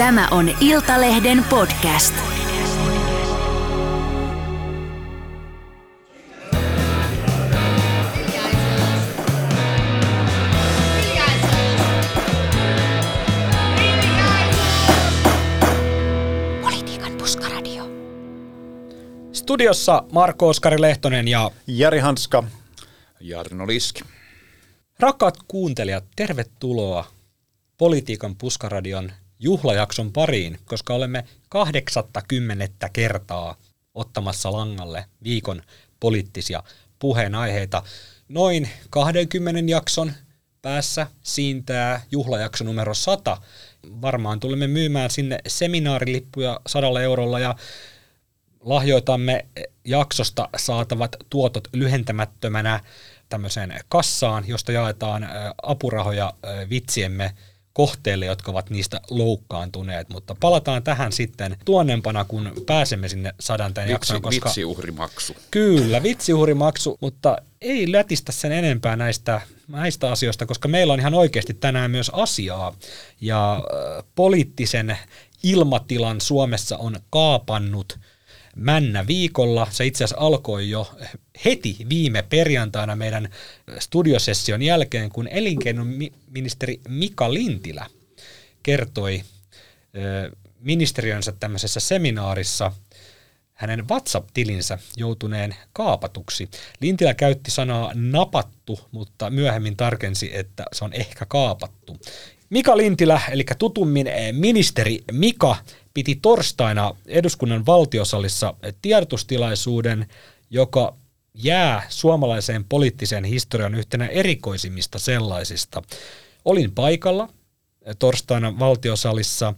Tämä on Iltalehden podcast. Politiikan puskaradio. Studiossa Marko Oskari Lehtonen ja Jari Hanska. Jarno Liski. rakkaat kuuntelijat, tervetuloa Politiikan puskaradion juhlajakson pariin, koska olemme 80 kertaa ottamassa langalle viikon poliittisia puheenaiheita. Noin 20 jakson päässä siintää juhlajakso numero 100. Varmaan tulemme myymään sinne seminaarilippuja sadalla eurolla ja lahjoitamme jaksosta saatavat tuotot lyhentämättömänä tämmöiseen kassaan, josta jaetaan apurahoja vitsiemme kohteille, jotka ovat niistä loukkaantuneet, mutta palataan tähän sitten tuonnempana, kun pääsemme sinne sadanteen Vitsi, jaksoon, koska Vitsiuhrimaksu. Kyllä, vitsiuhrimaksu, mutta ei lätistä sen enempää näistä, näistä asioista, koska meillä on ihan oikeasti tänään myös asiaa. Ja äh, poliittisen ilmatilan Suomessa on kaapannut männä viikolla. Se itse asiassa alkoi jo heti viime perjantaina meidän studiosession jälkeen, kun elinkeinoministeri Mika Lintilä kertoi ministeriönsä tämmöisessä seminaarissa hänen WhatsApp-tilinsä joutuneen kaapatuksi. Lintilä käytti sanaa napattu, mutta myöhemmin tarkensi, että se on ehkä kaapattu. Mika Lintilä, eli tutummin ministeri Mika, piti torstaina eduskunnan valtiosalissa tiedotustilaisuuden, joka jää suomalaiseen poliittiseen historian yhtenä erikoisimmista sellaisista. Olin paikalla eh, torstaina valtiosalissa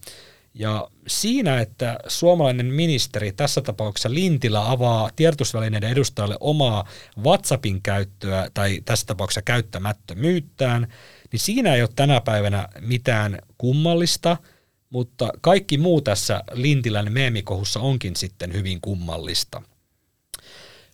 ja siinä, että suomalainen ministeri, tässä tapauksessa Lintilä, avaa tiedotusvälineiden edustajalle omaa WhatsAppin käyttöä tai tässä tapauksessa käyttämättömyyttään, niin siinä ei ole tänä päivänä mitään kummallista, mutta kaikki muu tässä Lintilän meemikohussa onkin sitten hyvin kummallista.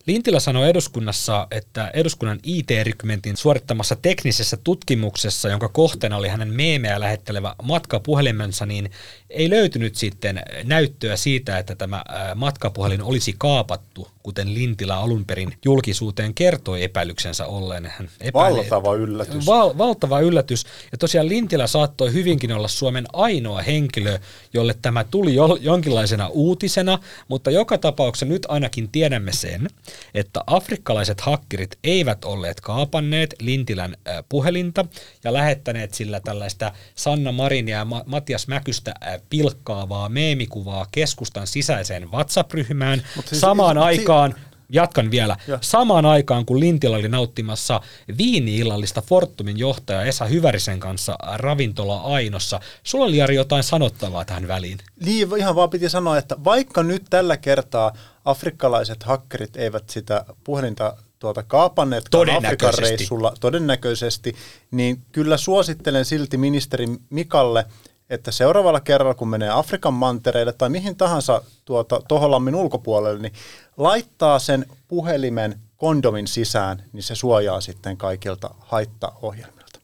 Lintilä sanoi eduskunnassa, että eduskunnan IT-rykmentin suorittamassa teknisessä tutkimuksessa, jonka kohteena oli hänen meemeä lähettelevä matkapuhelimensa, niin ei löytynyt sitten näyttöä siitä, että tämä matkapuhelin olisi kaapattu, kuten Lintilä alun perin julkisuuteen kertoi epäilyksensä olleen. Hän epäili, Valtava yllätys. Val- valtava yllätys. Ja tosiaan Lintilä saattoi hyvinkin olla Suomen ainoa henkilö, jolle tämä tuli jo- jonkinlaisena uutisena, mutta joka tapauksessa nyt ainakin tiedämme sen, että afrikkalaiset hakkerit eivät olleet kaapanneet Lintilän puhelinta ja lähettäneet sillä tällaista Sanna Marinia ja Ma- Matias Mäkystä pilkkaavaa meemikuvaa keskustan sisäiseen WhatsApp-ryhmään. Mut siis- Samaan si- aikaan Jatkan vielä. Joo. Samaan aikaan, kun Lintilä oli nauttimassa viini-illallista Fortumin johtaja Esa Hyvärisen kanssa ravintola Ainossa, sulla oli Jari jotain sanottavaa tähän väliin. Niin, ihan vaan piti sanoa, että vaikka nyt tällä kertaa afrikkalaiset hakkerit eivät sitä puhelinta tuota kaapanneet Afrikan reissulla todennäköisesti, niin kyllä suosittelen silti ministeri Mikalle, että seuraavalla kerralla, kun menee Afrikan mantereille tai mihin tahansa tuota, Toholammin ulkopuolelle, niin laittaa sen puhelimen kondomin sisään, niin se suojaa sitten kaikilta haittaohjelmilta.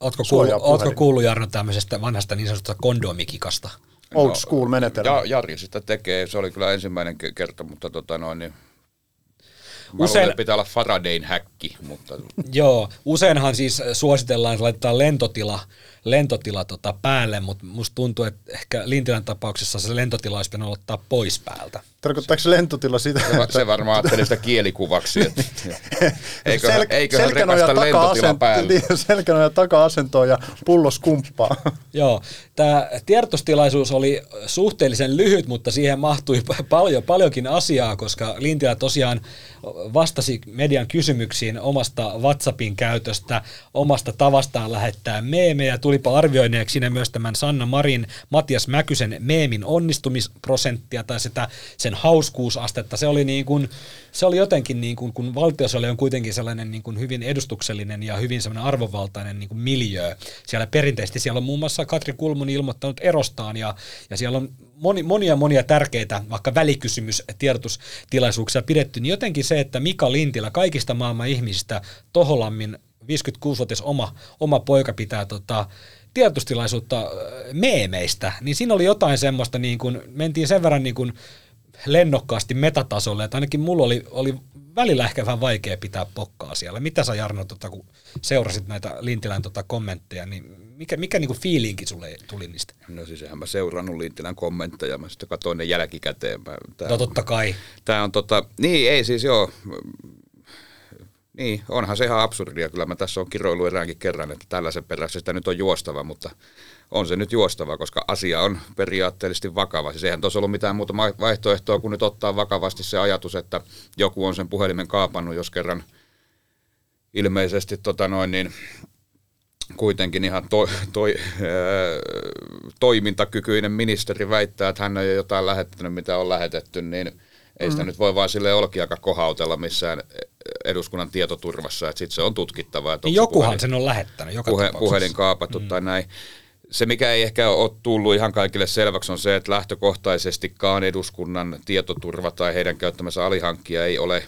Ootko Suojaa kuullut, ootko kuullut Jarno tämmöisestä vanhasta niin sanotusta kondomikikasta? Old school menetelmä. Ja, Jari sitä tekee, se oli kyllä ensimmäinen ke- kerta, mutta tota noin, niin Mä Usein- Usein... luulen, pitää olla Faradayn häkki, mutta Joo, useinhan siis suositellaan, että laitetaan lentotila, lentotila tota päälle, mutta musta tuntuu, että ehkä Lintilän tapauksessa se lentotila olisi pitänyt ottaa pois päältä. Tarkoittaako se lentotila sitä, se, va- se varmaan ajatteli sitä kielikuvaksi, että eiköhän, Sel- eiköhän selkänoja lentotila päälle. niin, selkänoja taka-asentoa ja pullos kumppaa. Joo, tämä tiedotustilaisuus oli suhteellisen lyhyt, mutta siihen mahtui paljon, paljonkin asiaa, koska Lintilä tosiaan vastasi median kysymyksiin omasta WhatsAppin käytöstä, omasta tavastaan lähettää meemejä. Tulipa arvioineeksi sinne myös tämän Sanna Marin, Matias Mäkysen meemin onnistumisprosenttia tai sitä, sen hauskuusastetta. Se oli, niin kuin, se oli jotenkin, niin kuin, kun valtiosali on kuitenkin sellainen niin kuin hyvin edustuksellinen ja hyvin sellainen arvovaltainen niin kuin miljöö. Siellä perinteisesti siellä on muun muassa Katri Kulmuni ilmoittanut erostaan ja, ja siellä on moni, monia monia tärkeitä, vaikka välikysymys tiedotustilaisuuksia pidetty, niin jotenkin se, että Mika Lintilä kaikista maailman ihmisistä Toholammin 56-vuotias oma, oma poika pitää tota, tiedotustilaisuutta äh, meemeistä, niin siinä oli jotain semmoista, niin kuin, mentiin sen verran niin kuin lennokkaasti metatasolle, että ainakin mulla oli, oli välillä ehkä vähän vaikea pitää pokkaa siellä. Mitä sä Jarno, tota, kun seurasit näitä Lintilän tota, kommentteja, niin mikä, mikä niinku fiilinki sulle tuli niistä? No siis eihän mä seurannut Lintilän kommentteja, mä sitten katsoin ne jälkikäteen. Tää, no totta kai. Tää on tota, niin ei siis joo, niin, onhan se ihan absurdia. Kyllä mä tässä on kiroillut eräänkin kerran, että tällaisen perässä sitä nyt on juostava, mutta on se nyt juostava, koska asia on periaatteellisesti vakava. Siis eihän tuossa ollut mitään muuta vaihtoehtoa kuin nyt ottaa vakavasti se ajatus, että joku on sen puhelimen kaapannut, jos kerran ilmeisesti tota noin, niin kuitenkin ihan to, to, ää, toimintakykyinen ministeri väittää, että hän ei ole jotain lähettänyt, mitä on lähetetty, niin ei sitä mm. nyt voi vaan sille olkiakaan kohautella missään eduskunnan tietoturvassa, että sitten se on tutkittava. Että niin jokuhan puhelin, sen on lähettänyt joka puhe, Puhelin kaapattu mm. tai näin. Se, mikä ei ehkä ole tullut ihan kaikille selväksi, on se, että lähtökohtaisestikaan eduskunnan tietoturva tai heidän käyttämänsä alihankkija ei ole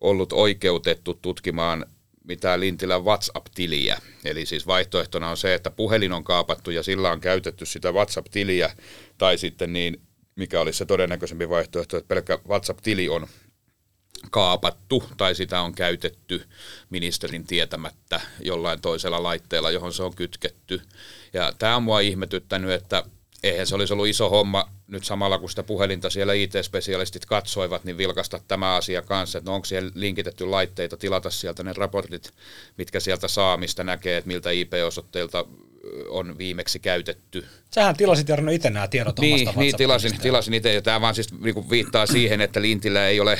ollut oikeutettu tutkimaan mitään Lintilän WhatsApp-tiliä. Eli siis vaihtoehtona on se, että puhelin on kaapattu ja sillä on käytetty sitä WhatsApp-tiliä, tai sitten niin, mikä olisi se todennäköisempi vaihtoehto, että pelkkä WhatsApp-tili on kaapattu tai sitä on käytetty ministerin tietämättä jollain toisella laitteella, johon se on kytketty. Ja tämä on mua ihmetyttänyt, että eihän se olisi ollut iso homma nyt samalla kun sitä puhelinta siellä IT-spesialistit katsoivat, niin vilkasta tämä asia kanssa, että no onko siellä linkitetty laitteita, tilata sieltä ne raportit, mitkä sieltä saa, mistä näkee, että miltä IP-osoitteilta on viimeksi käytetty. Sähän tilasit Jarno itse nämä tiedot Niin, niin tilasin, tilasin itse, ja tämä vaan siis niin viittaa siihen, että Lintilä ei ole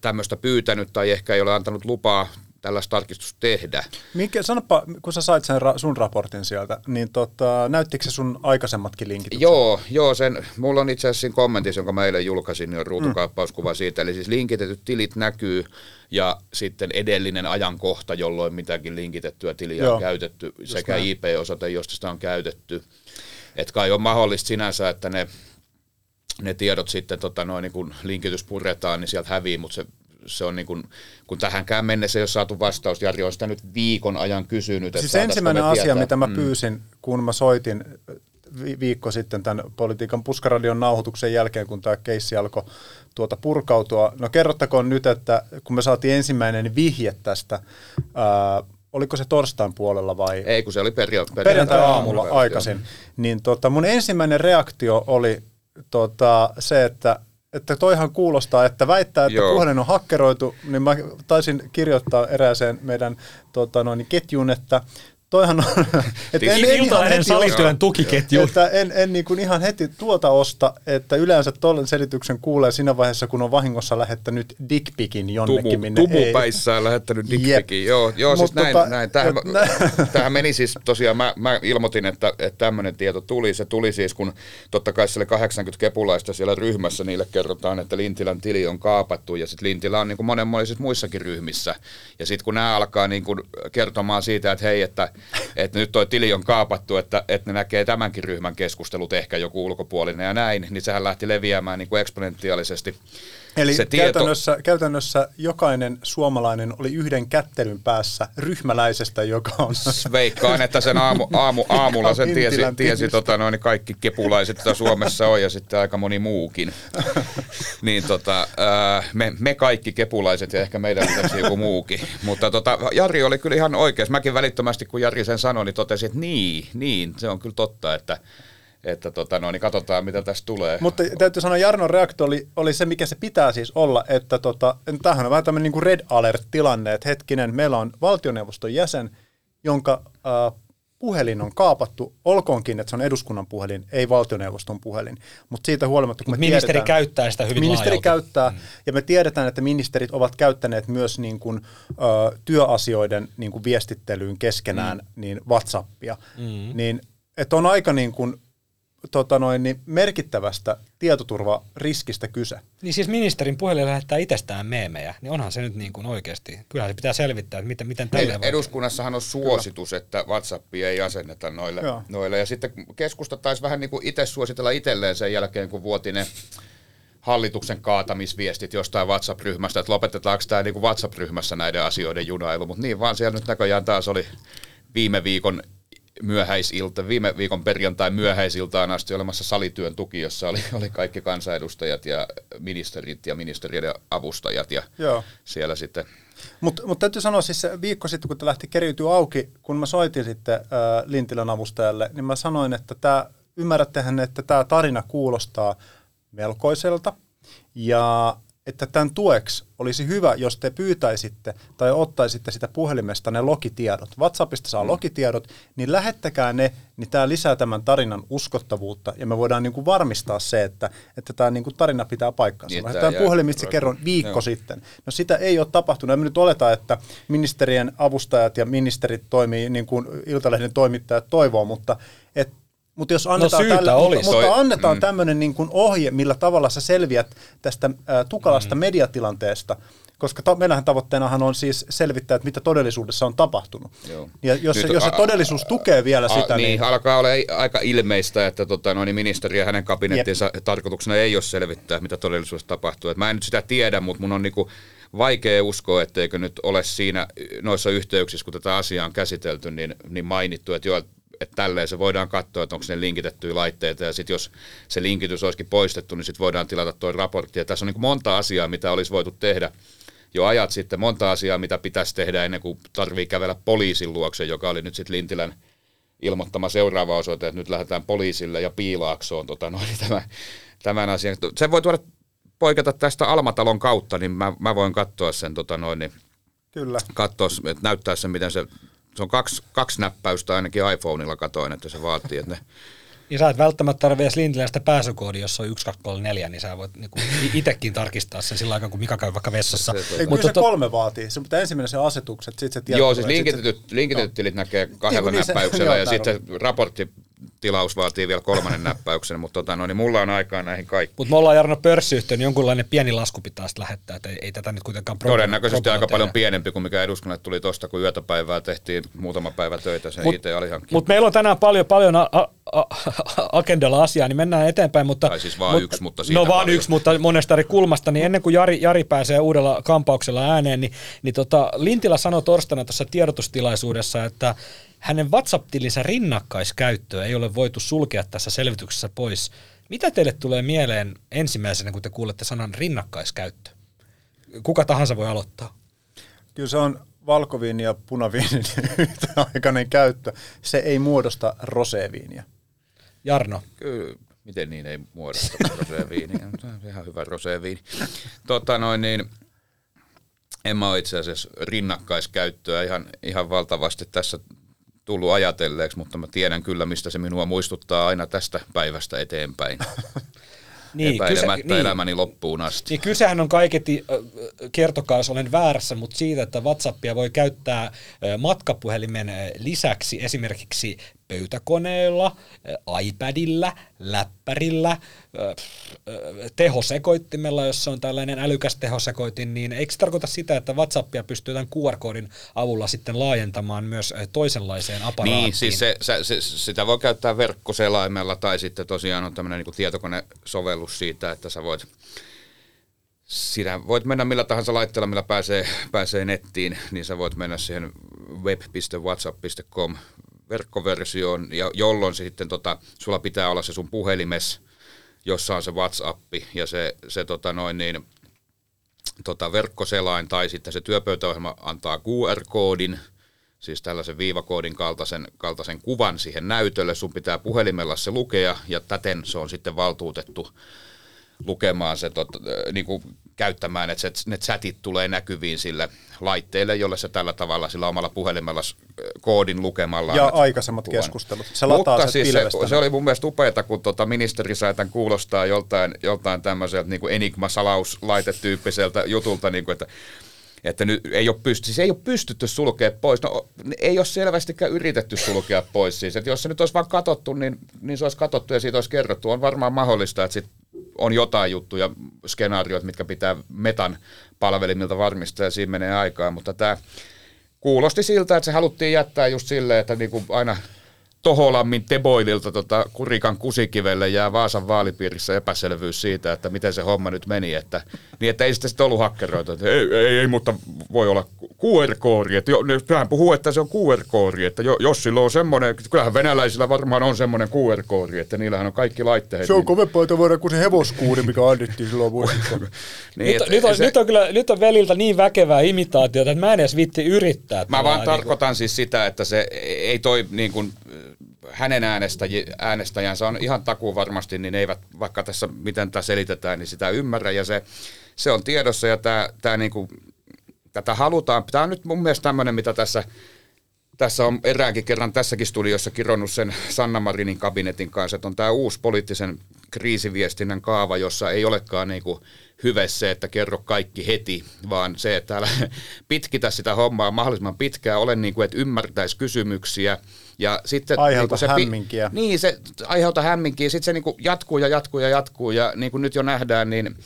tämmöistä pyytänyt tai ehkä ei ole antanut lupaa tällaista tarkistusta tehdä. Mikä, sanoppa, kun sä sait sen ra- sun raportin sieltä, niin tota, näyttikö se sun aikaisemmatkin linkit? Joo, joo sen, mulla on itse asiassa siinä kommentissa, jonka mä eilen julkaisin, niin on ruutukaappauskuva mm. siitä. Eli siis linkitetyt tilit näkyy ja sitten edellinen ajankohta, jolloin mitäkin linkitettyä tiliä joo, on käytetty, sekä näin. IP-osoite, josta sitä on käytetty. Että kai on mahdollista sinänsä, että ne ne tiedot sitten tota noin, niin kun linkitys puretaan, niin sieltä hävii, mutta se, se on niin kun, kun tähänkään mennessä ei ole saatu vastaus, Jari on sitä nyt viikon ajan kysynyt. Siis ensimmäinen asia, tietää. mitä mä mm. pyysin, kun mä soitin viikko sitten tämän politiikan puskaradion nauhoituksen jälkeen, kun tämä keissi alkoi tuota purkautua. No kerrottakoon nyt, että kun me saatiin ensimmäinen vihje tästä, ää, oliko se torstain puolella vai? Ei, kun se oli perjantai, perjantai aamulla aikaisin. Niin tota, mun ensimmäinen reaktio oli, tota, se, että että toihan kuulostaa, että väittää, että Joo. puhelin on hakkeroitu, niin mä taisin kirjoittaa erääseen meidän tota, noin, ketjuun, että toihan on, että en, en ihan heti salityön tukiketju. Että en, en niin kuin ihan heti tuota osta, että yleensä tuollaisen selityksen kuulee siinä vaiheessa, kun on vahingossa lähettänyt dickpikin jonnekin, tumu, minne. Tumupäissään lähettänyt dickpikin, joo, joo siis näin, tota, näin. Tähän, et, tähän meni siis tosiaan, mä, mä ilmoitin, että, että tämmöinen tieto tuli, se tuli siis, kun totta kai siellä 80 kepulaista siellä ryhmässä, niille kerrotaan, että Lintilän tili on kaapattu, ja sitten Lintilä on niin kuin monenmoisissa muissakin ryhmissä, ja sitten kun nämä alkaa niin kuin kertomaan siitä, että hei, että että nyt toi tili on kaapattu, että, että ne näkee tämänkin ryhmän keskustelut ehkä joku ulkopuolinen ja näin, niin sehän lähti leviämään niin kuin eksponentiaalisesti. Eli se käytännössä, tieto... käytännössä jokainen suomalainen oli yhden kättelyn päässä ryhmäläisestä, joka on... Veikkaan, että sen aamu, aamu, aamulla sen tiesi, tiesi tota, noin, kaikki kepulaiset, joita Suomessa on, ja sitten aika moni muukin. niin tota, me, me kaikki kepulaiset ja ehkä meidän lisäksi joku muukin. Mutta tota, Jari oli kyllä ihan oikeassa. Mäkin välittömästi, kun Jari sen sanoi, niin totesin, että niin, niin, se on kyllä totta, että että tota, no, niin katsotaan, mitä tästä tulee. Mutta täytyy sanoa, Jarnon reaktio oli, oli se, mikä se pitää siis olla, että tota, tämähän on vähän tämmöinen niin red alert-tilanne, että hetkinen, meillä on valtioneuvoston jäsen, jonka äh, puhelin on kaapattu, olkoonkin, että se on eduskunnan puhelin, ei valtioneuvoston puhelin. Mutta siitä huolimatta, kun me Ministeri tiedetään, käyttää sitä hyvin Ministeri laajalti. käyttää, mm. ja me tiedetään, että ministerit ovat käyttäneet myös niin kuin, ö, työasioiden niin kuin viestittelyyn keskenään mm. niin WhatsAppia. Mm. Niin, että on aika niin kuin, tota noin, niin merkittävästä tietoturvariskistä kyse. Niin siis ministerin puheelle lähettää itsestään meemejä, niin onhan se nyt niin kuin oikeasti. Kyllähän se pitää selvittää, että miten, miten tälle voi... Eduskunnassahan on suositus, Kyllä. että WhatsAppia ei asenneta noille, noille. Ja sitten keskusta taisi vähän niin kuin itse suositella itselleen sen jälkeen, kun vuoti ne hallituksen kaatamisviestit jostain WhatsApp-ryhmästä, että lopetetaanko tämä niin kuin WhatsApp-ryhmässä näiden asioiden junailu, mutta niin vaan siellä nyt näköjään taas oli viime viikon myöhäisilta, viime viikon perjantai myöhäisiltaan asti olemassa salityön tuki, jossa oli, oli kaikki kansanedustajat ja ministerit ja ministeriöiden avustajat ja Joo. siellä sitten Mutta mut täytyy sanoa siis se viikko sitten, kun te lähti keriytyä auki, kun mä soitin sitten äh, Lintilän avustajalle, niin mä sanoin, että tämä, ymmärrättehän, että tämä tarina kuulostaa melkoiselta ja että tämän tueksi olisi hyvä, jos te pyytäisitte tai ottaisitte sitä puhelimesta ne logitiedot. WhatsAppista saa mm. logitiedot, niin lähettäkää ne, niin tämä lisää tämän tarinan uskottavuutta ja me voidaan niin kuin varmistaa se, että, että tämä niin kuin tarina pitää paikkansa. Niin, tää Lähdetään jää- puhelimista kerron viikko Joo. sitten. No sitä ei ole tapahtunut. Me nyt oletaan, että ministerien avustajat ja ministerit toimii niin kuin Iltalehden toimittajat toivoo, mutta et, mutta jos annetaan, syytä tälle, olisi. mutta, mutta annetaan mm. tämmöinen niin kuin ohje, millä tavalla sä selviät tästä äh, tukalasta mm. mediatilanteesta, koska to, meillähän tavoitteenahan on siis selvittää, että mitä todellisuudessa on tapahtunut. Joo. Ja jos, Nyt se, jos se a- todellisuus tukee vielä A, sitä, niin, niin, alkaa olla aika ilmeistä, että tota, noin, ministeri ja hänen kabinettinsa tarkoituksena ei ole selvittää, mitä todellisuudessa tapahtuu. Et mä en nyt sitä tiedä, mutta mun on niinku vaikea uskoa, etteikö nyt ole siinä noissa yhteyksissä, kun tätä asiaa on käsitelty, niin, niin mainittu, että joo, että tälleen se voidaan katsoa, että onko ne linkitettyjä laitteita, ja sitten jos se linkitys olisikin poistettu, niin sitten voidaan tilata tuo raportti. Ja tässä on niin monta asiaa, mitä olisi voitu tehdä jo ajat sitten, monta asiaa, mitä pitäisi tehdä ennen kuin tarvii kävellä poliisin luokse, joka oli nyt sitten Lintilän ilmoittama seuraava osoite, että nyt lähdetään poliisille ja piilaaksoon tota, noin, tämän, tämän asian. Se voi tuoda poiketa tästä Almatalon kautta, niin mä, mä voin katsoa sen, tota, noin, niin, kyllä. katsoa, että näyttää sen, miten se, se on kaksi, kaksi näppäystä ainakin iPhoneilla katoin, että se vaatii, että ne, Niin sä et välttämättä tarvitse edes Lintilästä pääsykoodia, jos on 1234, niin sä voit niinku itsekin tarkistaa sen sillä aikaa, kun Mika käy vaikka vessassa. Se- se- Ei, Mutta kyllä se to- kolme vaatii. Se, mutta ensimmäinen se asetukset, sitten se tieto. Joo, siis linkitetyt, linkitetyt tilit näkee kahdella Niin, niin se- näppäyksellä joo, ja tää on. Raporttitilaus vaatii vielä kolmannen näppäyksen, mutta tota, no, niin mulla on aikaa näihin kaikkiin. Mutta me ollaan Jarno pörssiyhtiö, niin jonkunlainen pieni lasku pitää sitten lähettää, että ei, ei tätä nyt kuitenkaan pro- Todennäköisesti pro- aika tehdä. paljon pienempi kuin mikä eduskunnalle tuli tuosta, kun yötäpäivää tehtiin muutama päivä töitä sen Mut- IT-alihankkijan. Mutta meillä on tänään paljon, paljon a- a- a- agendalla asiaa, niin mennään eteenpäin. Mutta, Tai siis vaan yksi, mutta siitä No vaan paljon. yksi, mutta monesta eri kulmasta. Niin ennen kuin Jari, Jari pääsee uudella kampauksella ääneen, niin, niin tota, Lintilä sanoi torstaina tuossa tiedotustilaisuudessa, että hänen WhatsApp-tilinsä rinnakkaiskäyttöä ei ole voitu sulkea tässä selvityksessä pois. Mitä teille tulee mieleen ensimmäisenä, kun te kuulette sanan rinnakkaiskäyttö? Kuka tahansa voi aloittaa. Kyllä se on valkoviini ja punaviinin yhtäaikainen käyttö. Se ei muodosta roseviiniä. Jarno. Kyllä, miten niin ei muodosta roseviiniä? Se on ihan hyvä roseviini. Tota noin niin, en mä ole itse asiassa rinnakkaiskäyttöä ihan, ihan valtavasti tässä tullut ajatelleeksi, mutta mä tiedän kyllä, mistä se minua muistuttaa aina tästä päivästä eteenpäin. Niin, Epäilemättä niin. elämäni loppuun asti. Niin kysehän on kaiketi, kertokaa jos olen väärässä, mutta siitä, että WhatsAppia voi käyttää matkapuhelimen lisäksi esimerkiksi pöytäkoneella, iPadilla, läppärillä, tehosekoittimella, jos se on tällainen älykäs tehosekoitin, niin eikö se tarkoita sitä, että WhatsAppia pystyy tämän QR-koodin avulla sitten laajentamaan myös toisenlaiseen aparaattiin? Niin, siis se, se, se, sitä voi käyttää verkkoselaimella tai sitten tosiaan on tämmöinen niin tietokonesovellus siitä, että sä voit Sinä voit mennä millä tahansa laitteella, millä pääsee, pääsee nettiin, niin sä voit mennä siihen web.whatsapp.com verkkoversioon, ja jolloin se sitten, tota, sulla pitää olla se sun puhelimes, jossa on se WhatsApp ja se, se tota noin niin, tota verkkoselain tai sitten se työpöytäohjelma antaa QR-koodin, siis tällaisen viivakoodin kaltaisen, kaltaisen kuvan siihen näytölle. Sun pitää puhelimella se lukea ja täten se on sitten valtuutettu lukemaan se, tot, niin kuin käyttämään, että se, ne chatit tulee näkyviin sille laitteelle, jolle se tällä tavalla sillä omalla puhelimella koodin lukemalla Ja aikaisemmat kuvan. keskustelut. Se lataa Mutta siis se, se, oli mun mielestä upeata, kun tota ministeri sai tämän kuulostaa joltain, joltain tämmöiseltä niin enigma-salauslaitetyyppiseltä jutulta, niin kuin, että että nyt ei ole, pysty, siis ei ole pystytty sulkea pois. No ei ole selvästikään yritetty sulkea pois siis. Että jos se nyt olisi vaan katsottu, niin, niin se olisi katsottu ja siitä olisi kerrottu. On varmaan mahdollista, että sit on jotain juttuja, skenaarioita, mitkä pitää metan palvelimilta varmistaa ja siinä menee aikaa, mutta tämä kuulosti siltä, että se haluttiin jättää just silleen, että niinku aina Toholammin Teboililta tota, Kurikan kusikivelle jää Vaasan vaalipiirissä epäselvyys siitä, että miten se homma nyt meni, että, niin että ei sitä sitten ollut hakkeroitu, että ei, ei, ei, mutta voi olla QR-koodi, että jo, hän puhuu, että se on QR-koodi, että jo, jos sillä on semmoinen, kyllähän venäläisillä varmaan on semmoinen QR-koodi, että niillähän on kaikki laitteet. Se on kovempaa tavaraa kuin se hevoskuuri, mikä annettiin silloin vuosittain. niin, nyt, nyt, on, se, nyt, on kyllä, nyt on veliltä niin väkevää imitaatiota, että mä en edes vitti yrittää. Mä vaan niin tarkoitan kuin... siis sitä, että se ei toi niin kuin, hänen äänestäji, äänestäjänsä on ihan takuu varmasti, niin eivät, vaikka tässä miten tämä selitetään, niin sitä ymmärrä, ja se, se on tiedossa, ja tämä, tämä niin kuin, tätä halutaan. Tämä on nyt mun mielestä tämmöinen, mitä tässä, tässä on eräänkin kerran tässäkin studiossa kironnut sen Sanna Marinin kabinetin kanssa, että on tämä uusi poliittisen kriisiviestinnän kaava, jossa ei olekaan niin kuin hyve se, että kerro kaikki heti, vaan se, että älä pitkitä sitä hommaa mahdollisimman pitkään, ole niin kuin, että ymmärtäisi kysymyksiä. Ja sitten, aiheuta niin se, hämminkiä. Niin, se aiheuta hämminkiä. Sitten se niin jatkuu ja jatkuu ja jatkuu. Ja niin kuin nyt jo nähdään, niin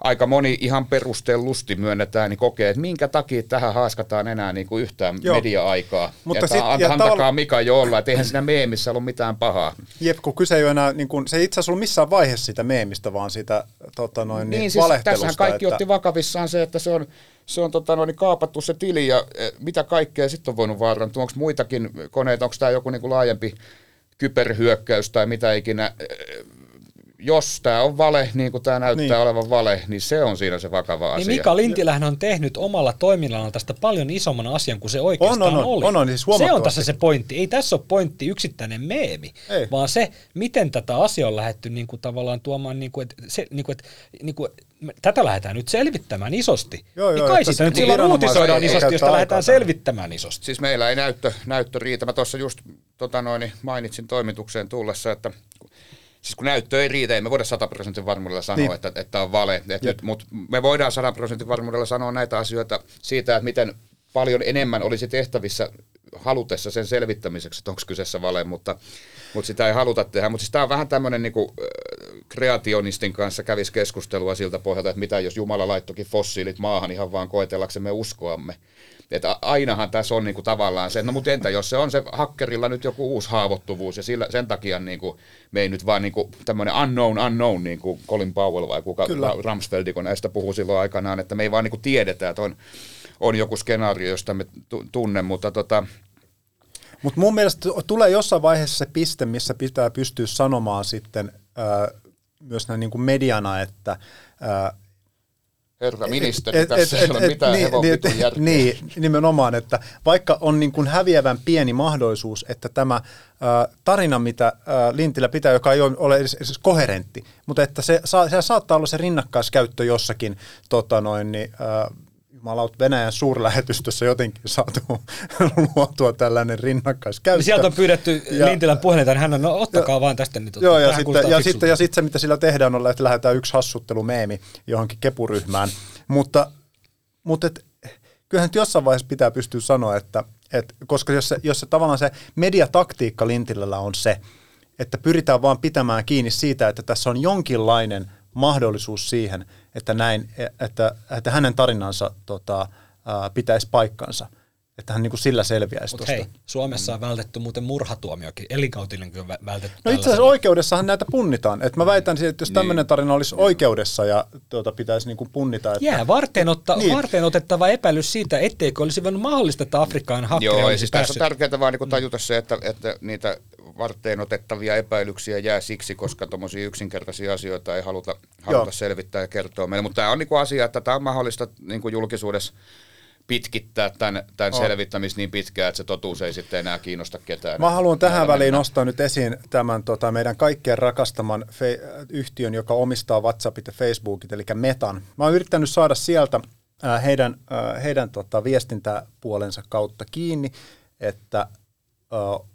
aika moni ihan perustellusti myönnetään, niin kokee, että minkä takia tähän haaskataan enää niin kuin yhtään Joo. media-aikaa. Mutta sit, ja antakaa Mika jo olla, että eihän siinä meemissä ollut mitään pahaa. Jep, kun kyse ei ole enää, niin kun, se ei itse asiassa ollut missään vaiheessa sitä meemistä, vaan sitä tota noin, niin, niin siis tässähän kaikki että... otti vakavissaan se, että se on se on tota, noin, kaapattu se tili ja e, mitä kaikkea sitten on voinut vaarantua. Onko muitakin koneita, onko tämä joku niin kuin laajempi kyberhyökkäys tai mitä ikinä e, jos tämä on vale, niin kuin tämä näyttää niin. olevan vale, niin se on siinä se vakava niin asia. Mika Lintilähän on tehnyt omalla toiminnallaan tästä paljon isomman asian kuin se oikeastaan on, on, oli. On, on, siis se on tässä se pointti. Ei tässä ole pointti yksittäinen meemi, Ei. vaan se, miten tätä asiaa on lähdetty niin kuin tavallaan tuomaan, niin kuin, että, se, niin kuin, että, niin kuin, tätä lähdetään nyt selvittämään isosti. Joo, niin joo, kai sitä nyt silloin uutisoidaan isosti, jos lähdetään selvittämään isosti. Siis meillä ei näyttö, näyttö riitä. Mä tuossa just tota noin, mainitsin toimitukseen tullessa, että siis kun näyttö ei riitä, ei me voida 100 prosentin varmuudella sanoa, niin. että, että on vale. mutta me voidaan 100 prosentin varmuudella sanoa näitä asioita siitä, että miten paljon enemmän olisi tehtävissä halutessa sen selvittämiseksi, että onko kyseessä vale, mutta, mutta sitä ei haluta tehdä. Mutta siis tämä on vähän tämmöinen niin kuin, kreationistin kanssa kävisi keskustelua siltä pohjalta, että mitä jos Jumala laittokin fossiilit maahan ihan vaan koetellaksemme uskoamme. Että ainahan tässä on niinku tavallaan se, no mutta entä jos se on se hakkerilla nyt joku uusi haavoittuvuus ja sillä, sen takia niinku, me ei nyt vaan niinku, tämmöinen unknown unknown, niin kuin Colin Powell vai kuka Kyllä. Ramsfeldi, kun näistä puhui silloin aikanaan, että me ei vaan niinku tiedetä, että on, on joku skenaario, josta me tunne, mutta tota, mutta mun mielestä tulee jossain vaiheessa se piste, missä pitää pystyä sanomaan sitten ää, myös näin niin kuin mediana, että ää, herra ministeri, et, tässä et, ei et, ole mitään niin, niin, järkeä. Niin, nimenomaan, että vaikka on niin kuin häviävän pieni mahdollisuus, että tämä ä, tarina, mitä ä, Lintilä pitää, joka ei ole edes, edes koherentti, mutta että se, se saattaa olla se rinnakkaiskäyttö jossakin tota noin, niin, ä, jumalaut Venäjän suurlähetystössä jotenkin saatu luotua tällainen rinnakkaiskäyttö. Sieltä on pyydetty ja, Lintilän puhelinta, hän on, no ottakaa ja, vaan tästä nyt. Joo, ja sitten, ja, sitten, ja sitten se, mitä sillä tehdään, on, että lähdetään yksi hassuttelumeemi johonkin kepuryhmään. mutta mutta et, kyllähän nyt jossain vaiheessa pitää pystyä sanoa, että et, koska jos se, jos se tavallaan se mediataktiikka Lintilällä on se, että pyritään vaan pitämään kiinni siitä, että tässä on jonkinlainen mahdollisuus siihen, että, näin, että, että hänen tarinansa tota, ää, pitäisi paikkansa. Että hän niin kuin sillä selviäisi tuosta. hei, Suomessa on vältetty muuten murhatuomiokin, elinkautinenkin on vältetty. No itse asiassa oikeudessahan näitä punnitaan. Että mä väitän, että jos niin. tämmöinen tarina olisi oikeudessa ja tuota, pitäisi niin kuin punnita. Että, Jää varten, otta, niin. varten otettava epäilys siitä, etteikö olisi voinut mahdollista, että Afrikkaan hakkeri Joo, olisi siis tässä on tärkeää vaan niin tajuta se, että, että niitä varteen otettavia epäilyksiä jää siksi, koska tuommoisia yksinkertaisia asioita ei haluta, haluta selvittää ja kertoa meille. Mutta tämä on niinku asia, että tämä on mahdollista niinku julkisuudessa pitkittää tämän, tämän oh. selvittämistä niin pitkään, että se totuus ei sitten enää kiinnosta ketään. Mä haluan tähän väliin mennä. nostaa nyt esiin tämän tota, meidän kaikkien rakastaman fe- yhtiön, joka omistaa WhatsAppit ja Facebookit, eli Metan. Mä oon yrittänyt saada sieltä äh, heidän, äh, heidän tota, viestintäpuolensa kautta kiinni, että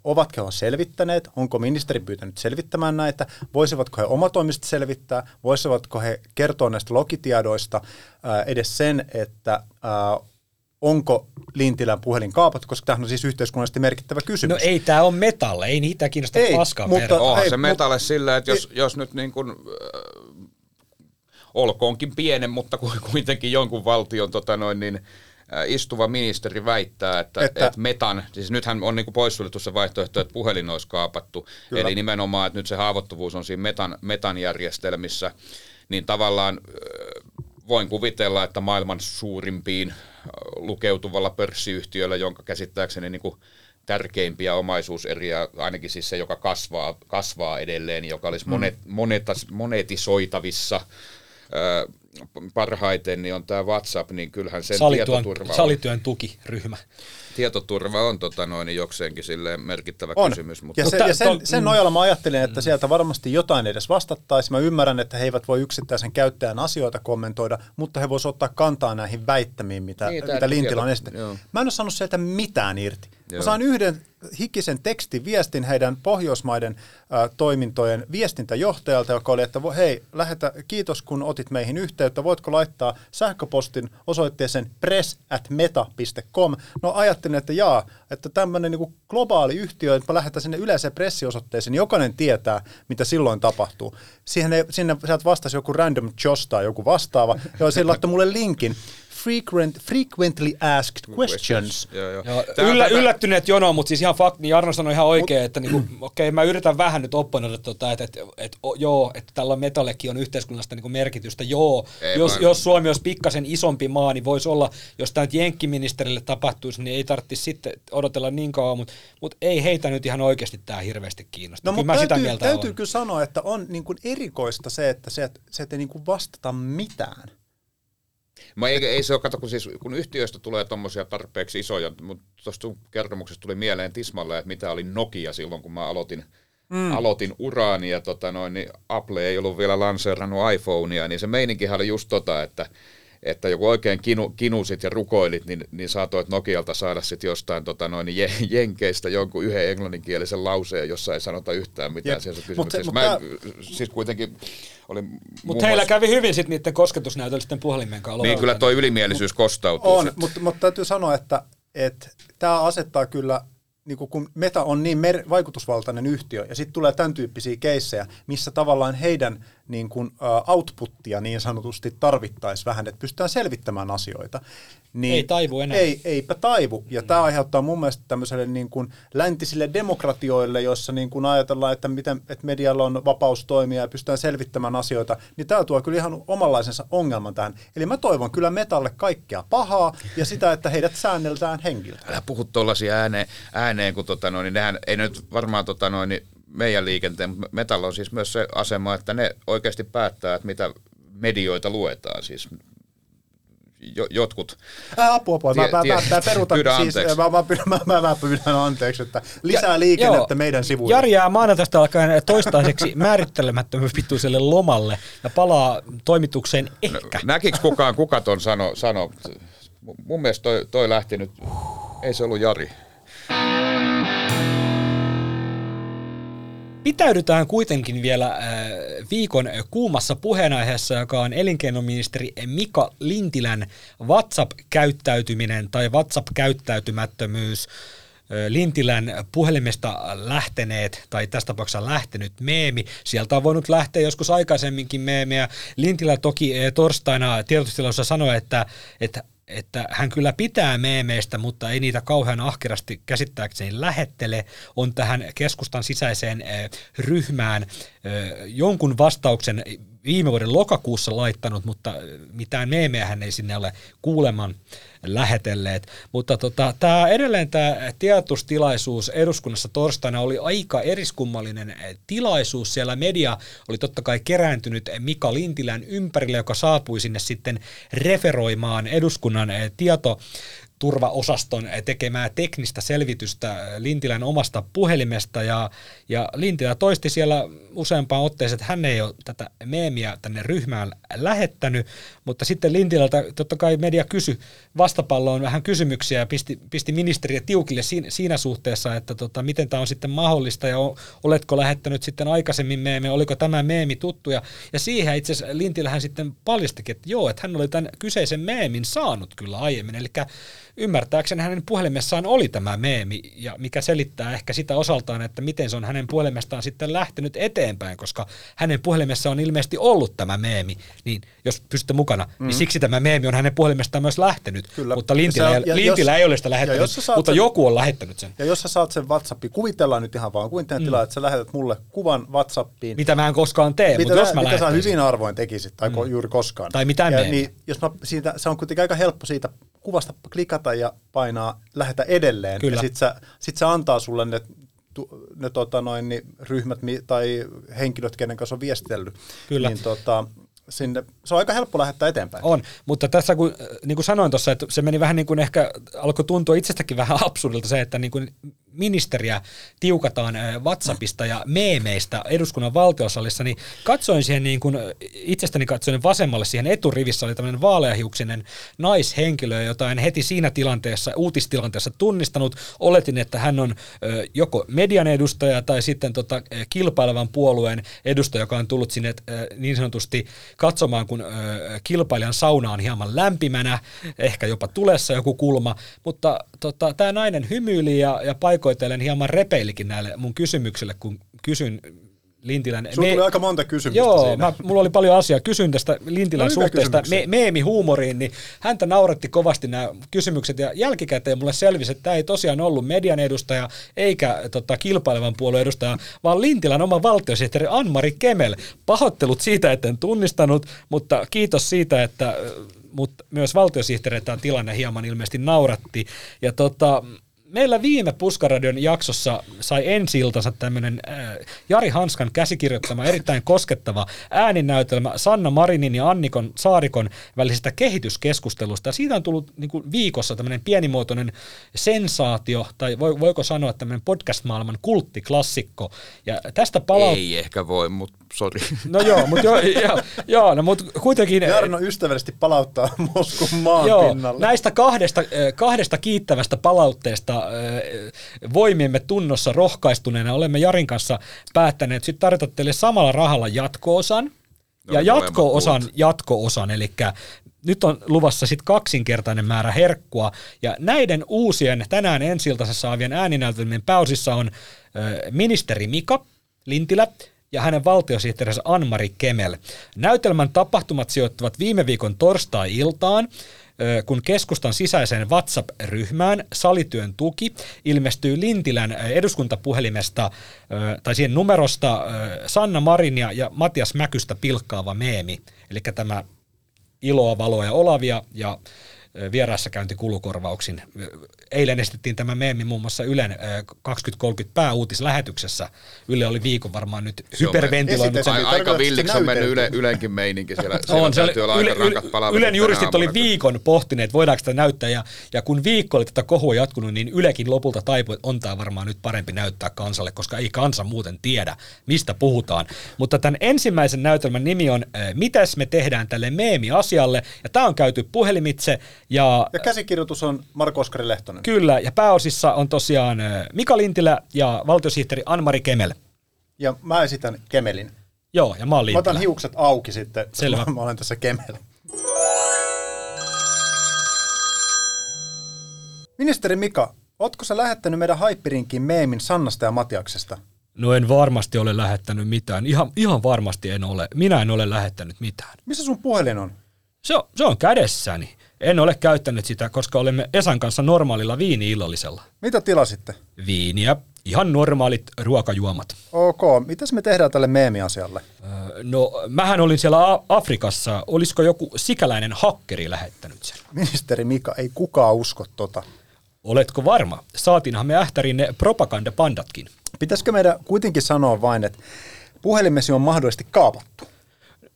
ovatko he selvittäneet, onko ministeri pyytänyt selvittämään näitä, voisivatko he omatoimisesti selvittää, voisivatko he kertoa näistä logitiedoista edes sen, että onko Lintilän puhelin kaapattu, koska tämä on siis yhteiskunnallisesti merkittävä kysymys. No ei tämä on metalle, ei niitä kiinnosta ei, paskaa mutta, Onhan se metalle mut, sillä, että jos, ei, jos nyt niin kuin, äh, olkoonkin pienen, mutta kuitenkin jonkun valtion tota noin, niin, istuva ministeri väittää, että, että, että metan, siis nythän on niin poissuljettu se vaihtoehto, että puhelin olisi kaapattu, Kyllä. eli nimenomaan, että nyt se haavoittuvuus on siinä metan, metan järjestelmissä, niin tavallaan voin kuvitella, että maailman suurimpiin äh, lukeutuvalla pörssiyhtiöllä, jonka käsittääkseni niin kuin tärkeimpiä omaisuuseriä, ainakin siis se, joka kasvaa, kasvaa edelleen, joka olisi monet, monetas, monetisoitavissa äh, parhaiten, niin on tämä WhatsApp, niin kyllähän sen Salityön, tietoturva on, salityön tukiryhmä. tietoturva on tota noin, niin jokseenkin silleen merkittävä On. kysymys. Mutta Ja, se, ja sen, sen mm. nojalla mä ajattelin, että sieltä varmasti jotain edes vastattaisiin. Mä ymmärrän, että he eivät voi yksittäisen käyttäjän asioita kommentoida, mutta he voisivat ottaa kantaa näihin väittämiin, mitä, Niin, mitä Lintilä on joo. Mä en ole saanut sieltä mitään irti. Mä Joo. saan yhden hikisen tekstiviestin heidän Pohjoismaiden ä, toimintojen viestintäjohtajalta, joka oli, että hei, lähetä, kiitos kun otit meihin yhteyttä, voitko laittaa sähköpostin osoitteeseen press at meta.com. No ajattelin, että jaa, että tämmöinen niin globaali yhtiö, että mä lähetän sinne yleiseen pressiosoitteeseen, niin jokainen tietää, mitä silloin tapahtuu. Siihen ei, sinne sieltä vastasi joku random Josh tai joku vastaava, ja sillä laittoi mulle linkin, frequent, frequently asked questions. Joo, joo. Yllä, yllättyneet jono, mutta siis ihan fakt, niin Jarno sanoi ihan oikein, että niinku, okei, mä yritän vähän nyt opponoida, tota, että, että, että o, joo, että tällä metallekin on yhteiskunnallista niinku merkitystä, joo, Ei jos, vaan- jos Suomi olisi pikkasen isompi maa, niin voisi olla, jos tämä nyt jenkkiministerille tapahtuisi, niin ei tarvitsisi sitten odotella niin kauan, mutta, mutta ei heitä nyt ihan oikeasti tämä hirveästi kiinnosta. No, Kyllä mä sitä täytyy, mieltä täytyy olen. kyllä sanoa, että on niin kuin erikoista se, että se, se et ei niin kuin vastata mitään. Mä ei, ei se ole, kato, kun, siis, kun yhtiöistä tulee tuommoisia tarpeeksi isoja, mutta tuosta kertomuksesta tuli mieleen tismalle, että mitä oli Nokia silloin, kun mä aloitin, mm. aloitin uraani ja tota noin, niin Apple ei ollut vielä lanseerannut iPhonea, niin se meininkihän oli just tota, että että joku oikein kinu, kinusit ja rukoilit, niin, niin saatoit Nokialta saada sitten jostain tota noin, je, jenkeistä jonkun yhden englanninkielisen lauseen, jossa ei sanota yhtään mitään Jep. siellä Mut se- kysymyksessä. mut Mä, siis kuitenkin oli Mutta heillä kävi hyvin sitten niiden kosketusnäytöllä sitten puhelimen kanssa. Niin kyllä toi ylimielisyys kostautuu. On, mutta, mutta täytyy sanoa, että, että tämä asettaa kyllä, niin kuin kun Meta on niin mer- vaikutusvaltainen yhtiö, ja sitten tulee tämän tyyppisiä keissejä, missä tavallaan heidän niin kuin, outputtia niin sanotusti tarvittaisiin vähän, että pystytään selvittämään asioita. Niin Ei taivu enää. Ei, eipä taivu. Ja tämä aiheuttaa mun mielestä tämmöiselle niin kuin läntisille demokratioille, jossa niin kuin ajatellaan, että, miten, että medialla on vapaus toimia ja pystytään selvittämään asioita, niin tämä tuo kyllä ihan omanlaisensa ongelman tähän. Eli mä toivon kyllä Metalle kaikkea pahaa ja sitä, että heidät säänneltään henkilöä. älä puhu tuollaisia ääneen, ääneen kun tota noin, niin nehän ei nyt varmaan tota noin, niin meidän liikenteen, mutta Metalla on siis myös se asema, että ne oikeasti päättää, että mitä medioita luetaan. Siis jo, jotkut, Ää, apua, apua. Mä, Tie- mä, tie- mä, mä perutan, pyydän siis, anteeksi. mä, mä, pyydän, mä, mä, mä pyydän anteeksi, että lisää liikennettä meidän sivuille. Jari jää maanantaista alkaen toistaiseksi määrittelemättömän pituiselle lomalle ja palaa toimitukseen ehkä. näkikö kukaan, kuka ton sano, sano? Mun mielestä toi, toi lähti nyt, ei se ollut Jari. Pitäydytään kuitenkin vielä äh, viikon kuumassa puheenaiheessa, joka on elinkeinoministeri Mika Lintilän WhatsApp-käyttäytyminen tai WhatsApp-käyttäytymättömyys. Äh, Lintilän puhelimesta lähteneet, tai tässä tapauksessa lähtenyt meemi. Sieltä on voinut lähteä joskus aikaisemminkin meemiä. Lintilä toki äh, torstaina tiedotustilaisuudessa sanoi, että, että että hän kyllä pitää meemeistä, mutta ei niitä kauhean ahkerasti käsittääkseni lähettele, on tähän keskustan sisäiseen eh, ryhmään jonkun vastauksen viime vuoden lokakuussa laittanut, mutta mitään meemeä hän ei sinne ole kuuleman lähetelleet. Mutta tota, tämä edelleen tämä tiedotustilaisuus eduskunnassa torstaina oli aika eriskummallinen tilaisuus. Siellä media oli totta kai kerääntynyt Mika Lintilän ympärille, joka saapui sinne sitten referoimaan eduskunnan tieto turvaosaston tekemää teknistä selvitystä Lintilän omasta puhelimesta. Ja, ja Lintilä toisti siellä useampaan otteeseen, että hän ei ole tätä meemiä tänne ryhmään lähettänyt, mutta sitten Lintilältä totta kai media kysyi vastapalloon vähän kysymyksiä ja pisti, pisti ministeriä tiukille siinä, siinä suhteessa, että tota, miten tämä on sitten mahdollista ja oletko lähettänyt sitten aikaisemmin meemi, oliko tämä meemi tuttu? Ja, ja siihen itse asiassa Lintilähän sitten paljastikin, että joo, että hän oli tämän kyseisen meemin saanut kyllä aiemmin, eli ymmärtääkseni hänen puhelimessaan oli tämä meemi, ja mikä selittää ehkä sitä osaltaan, että miten se on hänen puhelimestaan sitten lähtenyt eteenpäin, koska hänen puhelimessa on ilmeisesti ollut tämä meemi, niin jos pystytte mukana, mm. niin siksi tämä meemi on hänen puhelimestaan myös lähtenyt, Kyllä. mutta Lintilä, sä- ja Lintilä jos- ei ole sitä lähettänyt, mutta sen- joku on lähettänyt sen. Ja jos sä saat sen WhatsAppiin, kuvitellaan nyt ihan vaan, kuvitellaan mm. tilaa, että sä lähetät mulle kuvan WhatsAppiin, Mitä mä en koskaan tee, mitä, mutta jos mä mitä sä hyvin arvoin tekisit, tai mm. juuri koskaan. Tai mitään ja, niin, jos mä, siitä, se on kuitenkin aika helppo siitä kuvasta klikata ja painaa lähetä edelleen. Kyllä. Ja sit, sä, sit se antaa sulle ne, ne tota noin, niin ryhmät tai henkilöt, kenen kanssa on viestitellyt. Kyllä. Niin tota, sinne, se on aika helppo lähettää eteenpäin. On, mutta tässä kun, äh, niin kuin sanoin tuossa, että se meni vähän niin kuin ehkä, alkoi tuntua itsestäkin vähän absurdilta se, että niin kuin ministeriä tiukataan äh, WhatsAppista ja meemeistä eduskunnan valtiosalissa, niin katsoin siihen niin kuin, äh, itsestäni katsoin vasemmalle siihen eturivissä oli tämmöinen vaaleahiuksinen naishenkilö, jota en heti siinä tilanteessa, uutistilanteessa tunnistanut. Oletin, että hän on joko median edustaja tai sitten tota, kilpailevan puolueen edustaja, joka on tullut sinne niin sanotusti katsomaan, kun kilpailijan sauna on hieman lämpimänä, ehkä jopa tulessa joku kulma, mutta tota, tämä nainen hymyili ja, ja paikoitellen hieman repeilikin näille mun kysymyksille, kun kysyn Lintilän... Sulla tuli aika monta kysymystä Joo, siinä. mä, mulla oli paljon asiaa. Kysyin tästä Lintilän No, suhteesta me, meemihuumoriin, niin häntä nauratti kovasti nämä kysymykset ja jälkikäteen mulle selvisi, että tämä ei tosiaan ollut median edustaja eikä tota, kilpailevan puolueen edustaja, vaan Lintilän oma valtiosihteeri Anmari Kemel. Pahoittelut siitä, että en tunnistanut, mutta kiitos siitä, että mutta myös valtiosihteeri tämä tilanne hieman ilmeisesti nauratti. Ja tota, meillä viime Puskaradion jaksossa sai ensi iltansa tämmöinen äh, Jari Hanskan käsikirjoittama erittäin koskettava ääninäytelmä Sanna Marinin ja Annikon Saarikon välisestä kehityskeskustelusta. Ja siitä on tullut niin kuin viikossa tämmöinen pienimuotoinen sensaatio, tai voi, voiko sanoa tämmöinen podcast-maailman kulttiklassikko. Ja tästä palaut... Ei ehkä voi, mutta sori. No joo, mutta joo, joo, joo no, mutta kuitenkin... Jarno ystävällisesti palauttaa Moskun maan Joo, pinnalle. näistä kahdesta, äh, kahdesta kiittävästä palautteesta voimiemme tunnossa rohkaistuneena olemme Jarin kanssa päättäneet sitten tarjota teille samalla rahalla jatko-osan. No, ja jatko-osan, jatko-osan, eli nyt on luvassa sitten kaksinkertainen määrä herkkua. Ja näiden uusien tänään ensi saavien ääninäytelmien pääosissa on ö, ministeri Mika Lintilä ja hänen valtiosihteerinsä Anmari Kemel. Näytelmän tapahtumat sijoittuvat viime viikon torstai-iltaan, kun keskustan sisäiseen WhatsApp-ryhmään Salityön tuki ilmestyy Lintilän eduskuntapuhelimesta tai siihen numerosta Sanna Marinia ja Matias Mäkystä pilkkaava meemi. Eli tämä iloa, valoa ja olavia ja ö, vieraassa käynti kulukorvauksin. Eilen estettiin tämä meemi muun muassa Ylen ö, 2030 pääuutislähetyksessä. Yle oli viikon varmaan nyt Se on hyperventiloinut sen. Ai- Aika tarkoitatko, villiksi on mennyt yle? Ylenkin meininki siellä. siellä On, se oli, täytyy olla yle, aika yle, Ylen juristit oli viikon pohtineet, voidaanko sitä näyttää, ja, ja kun viikko oli tätä kohua jatkunut, niin Ylekin lopulta taipui, että on tämä varmaan nyt parempi näyttää kansalle, koska ei kansa muuten tiedä, mistä puhutaan. Mutta tämän ensimmäisen näytelmän nimi on Mitäs me tehdään tälle meemi-asialle, ja tämä on käyty puhelimitse, ja Ja käsikirjoitus on Marko Oskari Lehtonen. Kyllä, ja pääosissa on tosiaan Mika Lintilä ja valtiosihteeri Anmari Kemel. Ja mä esitän Kemelin. Joo, ja mä oon Mä otan hiukset auki sitten, Selvä. Selvä. mä olen tässä Kemel. Ministeri Mika, ootko sä lähettänyt meidän haippirinkin meemin Sannasta ja Matiaksesta? No en varmasti ole lähettänyt mitään. Ihan, ihan varmasti en ole. Minä en ole lähettänyt mitään. Missä sun puhelin on? Se on, se on kädessäni. En ole käyttänyt sitä, koska olemme Esan kanssa normaalilla viini-illallisella. Mitä tilasitte? Viiniä, ihan normaalit ruokajuomat. Ok, mitäs me tehdään tälle meemiasialle? Öö, No, mähän olin siellä Afrikassa. Olisiko joku sikäläinen hakkeri lähettänyt sen? Ministeri Mika, ei kukaan usko tota. Oletko varma? Saatiinhan me ähtärin ne propagandapandatkin. Pitäisikö meidän kuitenkin sanoa vain, että puhelimesi on mahdollisesti kaapattu?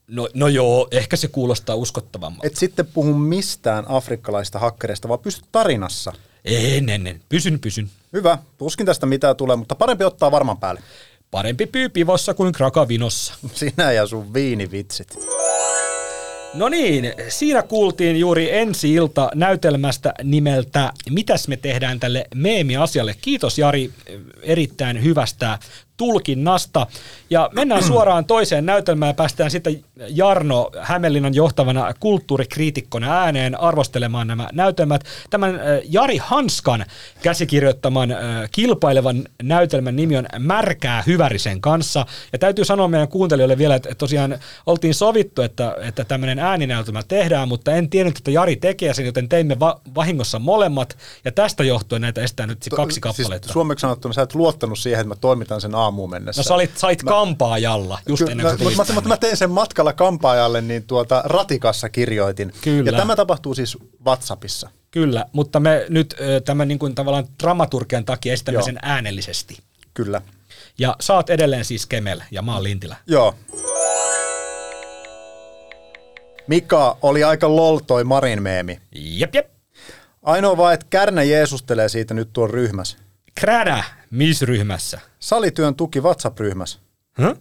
No, no joo, ehkä se kuulostaa uskottavammalta. Et sitten puhu mistään afrikkalaista hakkereista, vaan pystyt tarinassa. En, en, en. Pysyn, pysyn. Hyvä, tuskin tästä mitään tulee, mutta parempi ottaa varman päälle. Parempi pyy pivossa kuin krakavinossa. Sinä ja sun viinivitsit. No niin, siinä kuultiin juuri ensi ilta näytelmästä nimeltä Mitäs me tehdään tälle meemi-asialle. Kiitos Jari erittäin hyvästä tulkinnasta. Ja mennään suoraan toiseen näytelmään ja päästään sitten Jarno Hämeenlinnan johtavana kulttuurikriitikkona ääneen arvostelemaan nämä näytelmät. Tämän äh, Jari Hanskan käsikirjoittaman äh, kilpailevan näytelmän nimi on Märkää Hyvärisen kanssa. Ja täytyy sanoa meidän kuuntelijoille vielä, että tosiaan oltiin sovittu, että, että tämmöinen ääninäytelmä tehdään, mutta en tiennyt, että Jari tekee sen, joten teimme va- vahingossa molemmat. Ja tästä johtuen näitä estää nyt kaksi kappaletta. Siis suomeksi sanottuna sä et luottanut siihen, että mä toimitan sen aamuun mennessä. No sä olit, sait mä, kampaajalla just kyllä, ennen kuin mä, mutta, mutta mä tein sen matkalla kampaajalle, niin tuota ratikassa kirjoitin. Kyllä. Ja tämä tapahtuu siis WhatsAppissa. Kyllä, mutta me nyt tämän niin kuin tavallaan dramaturgian takia estämme Joo. sen äänellisesti. Kyllä. Ja saat edelleen siis Kemel ja mä oon Lintilä. Joo. Mika oli aika lol toi Marin meemi. Jep, jep. Ainoa vaan, että Kärnä jeesustelee siitä nyt tuon ryhmässä. Krädä, missä ryhmässä? Salityön tuki WhatsApp-ryhmässä. Huh?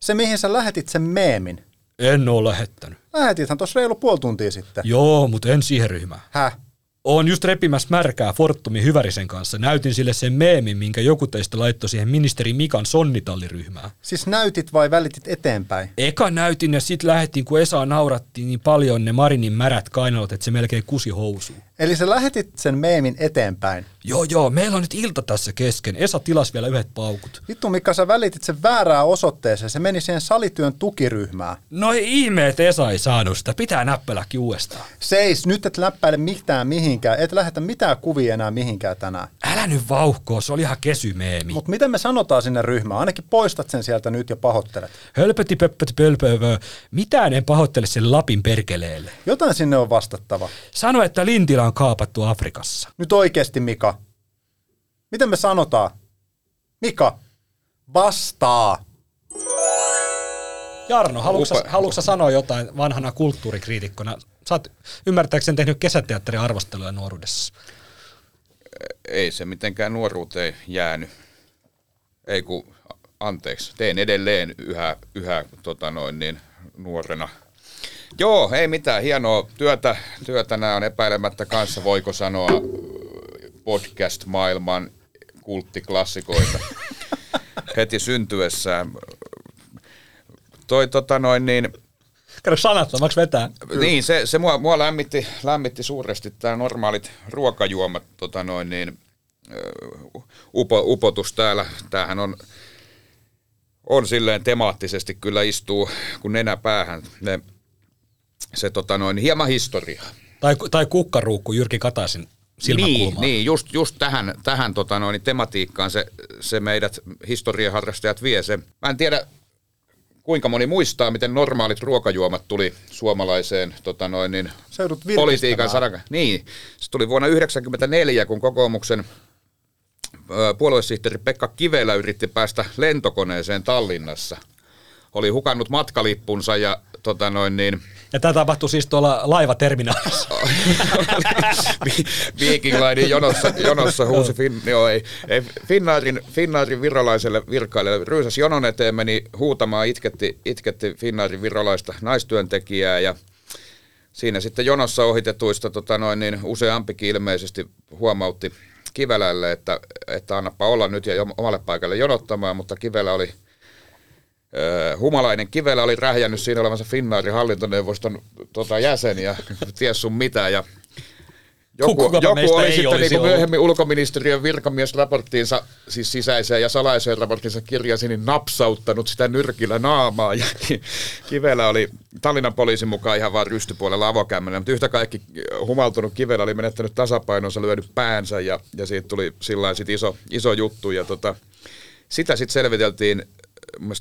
Se, mihin sä lähetit sen meemin. En ole lähettänyt. Lähetithän tuossa reilu puoli tuntia sitten. Joo, mutta en siihen ryhmään. Häh? Oon just repimässä märkää Fortumin Hyvärisen kanssa. Näytin sille sen meemin, minkä joku teistä laittoi siihen ministeri Mikan sonnitalliryhmään. Siis näytit vai välitit eteenpäin? Eka näytin ja sit lähettiin, kun Esa naurattiin niin paljon ne Marinin märät kainalot, että se melkein kusi housuun. Eli sä lähetit sen meemin eteenpäin? Joo, joo, meillä on nyt ilta tässä kesken. Esa tilas vielä yhdet paukut. Vittu Mika, sä välitit sen väärää osoitteeseen. Se meni siihen salityön tukiryhmään. No ei ihme, että Esa ei saanut sitä. Pitää näppäläkin uudestaan. Seis, nyt et läppäile mitään mihinkään. Et lähetä mitään kuvia enää mihinkään tänään. Älä nyt vauhkoa, se oli ihan kesymeemi. Mutta miten me sanotaan sinne ryhmään? Ainakin poistat sen sieltä nyt ja pahoittelet. Hölpöti pöppöti pölpövö. Mitään en pahoittele sen Lapin perkeleelle. Jotain sinne on vastattava. Sano, että Lintila on kaapattu Afrikassa. Nyt oikeasti, Mika. Miten me sanotaan? Mika, vastaa. Jarno, haluatko, haluatko sanoa jotain vanhana kulttuurikriitikkona? Sä oot ymmärtääkseni tehnyt kesäteatterin arvosteluja nuoruudessa. Ei se mitenkään nuoruuteen jäänyt. Ei kun, anteeksi, teen edelleen yhä, yhä tota noin, niin, nuorena – Joo, ei mitään. Hienoa työtä. Työtä nämä on epäilemättä kanssa, voiko sanoa, podcast-maailman kulttiklassikoita heti syntyessään. Toi tota noin niin... Käydä sanattomaksi vetää. Niin, se, se mua, mua lämmitti, lämmitti suuresti tämä normaalit ruokajuomat, tota noin niin, upo, upotus täällä. Tämähän on, on silleen temaattisesti kyllä istuu kun nenä päähän. Ne se tota noin, hieman historiaa. Tai, tai kukkaruukku Jyrki Kataisen Niin, niin just, just tähän, tähän tota noin, tematiikkaan se, se meidät historiaharrastajat vie. Se, mä en tiedä, kuinka moni muistaa, miten normaalit ruokajuomat tuli suomalaiseen tota noin, niin, politiikan sadan. Niin, se tuli vuonna 1994, kun kokoomuksen puoluesihteeri Pekka Kivelä yritti päästä lentokoneeseen Tallinnassa. Oli hukannut matkalippunsa ja tota noin, niin, ja tämä tapahtui siis tuolla laivaterminaalissa. Viking Linein jonossa, jonossa huusi fin, joo, ei, ei, Finnaarin, Finnaarin virolaiselle virkailijalle. Ryysas jonon eteen meni huutamaan, itketti, itketti Finnaarin virolaista naistyöntekijää ja siinä sitten jonossa ohitetuista tota noin, niin useampikin ilmeisesti huomautti Kivelälle, että, että annapa olla nyt ja omalle paikalle jonottamaan, mutta Kivelä oli – humalainen Kivelä oli rähjännyt siinä olevansa Finnaarin hallintoneuvoston tota, jäsen ja ties sun mitä. Ja joku, joku oli sitten niin myöhemmin ulkoministeriön virkamiesraporttiinsa, siis sisäiseen ja salaiseen raporttinsa kirjasi, niin napsauttanut sitä nyrkillä naamaa. Ja Kivelä oli Tallinnan poliisin mukaan ihan vaan rystypuolella avokämmenen, mutta yhtä kaikki humaltunut Kivelä oli menettänyt tasapainonsa, lyönyt päänsä ja, ja siitä tuli sillä iso, iso juttu. Ja tota, sitä sitten selviteltiin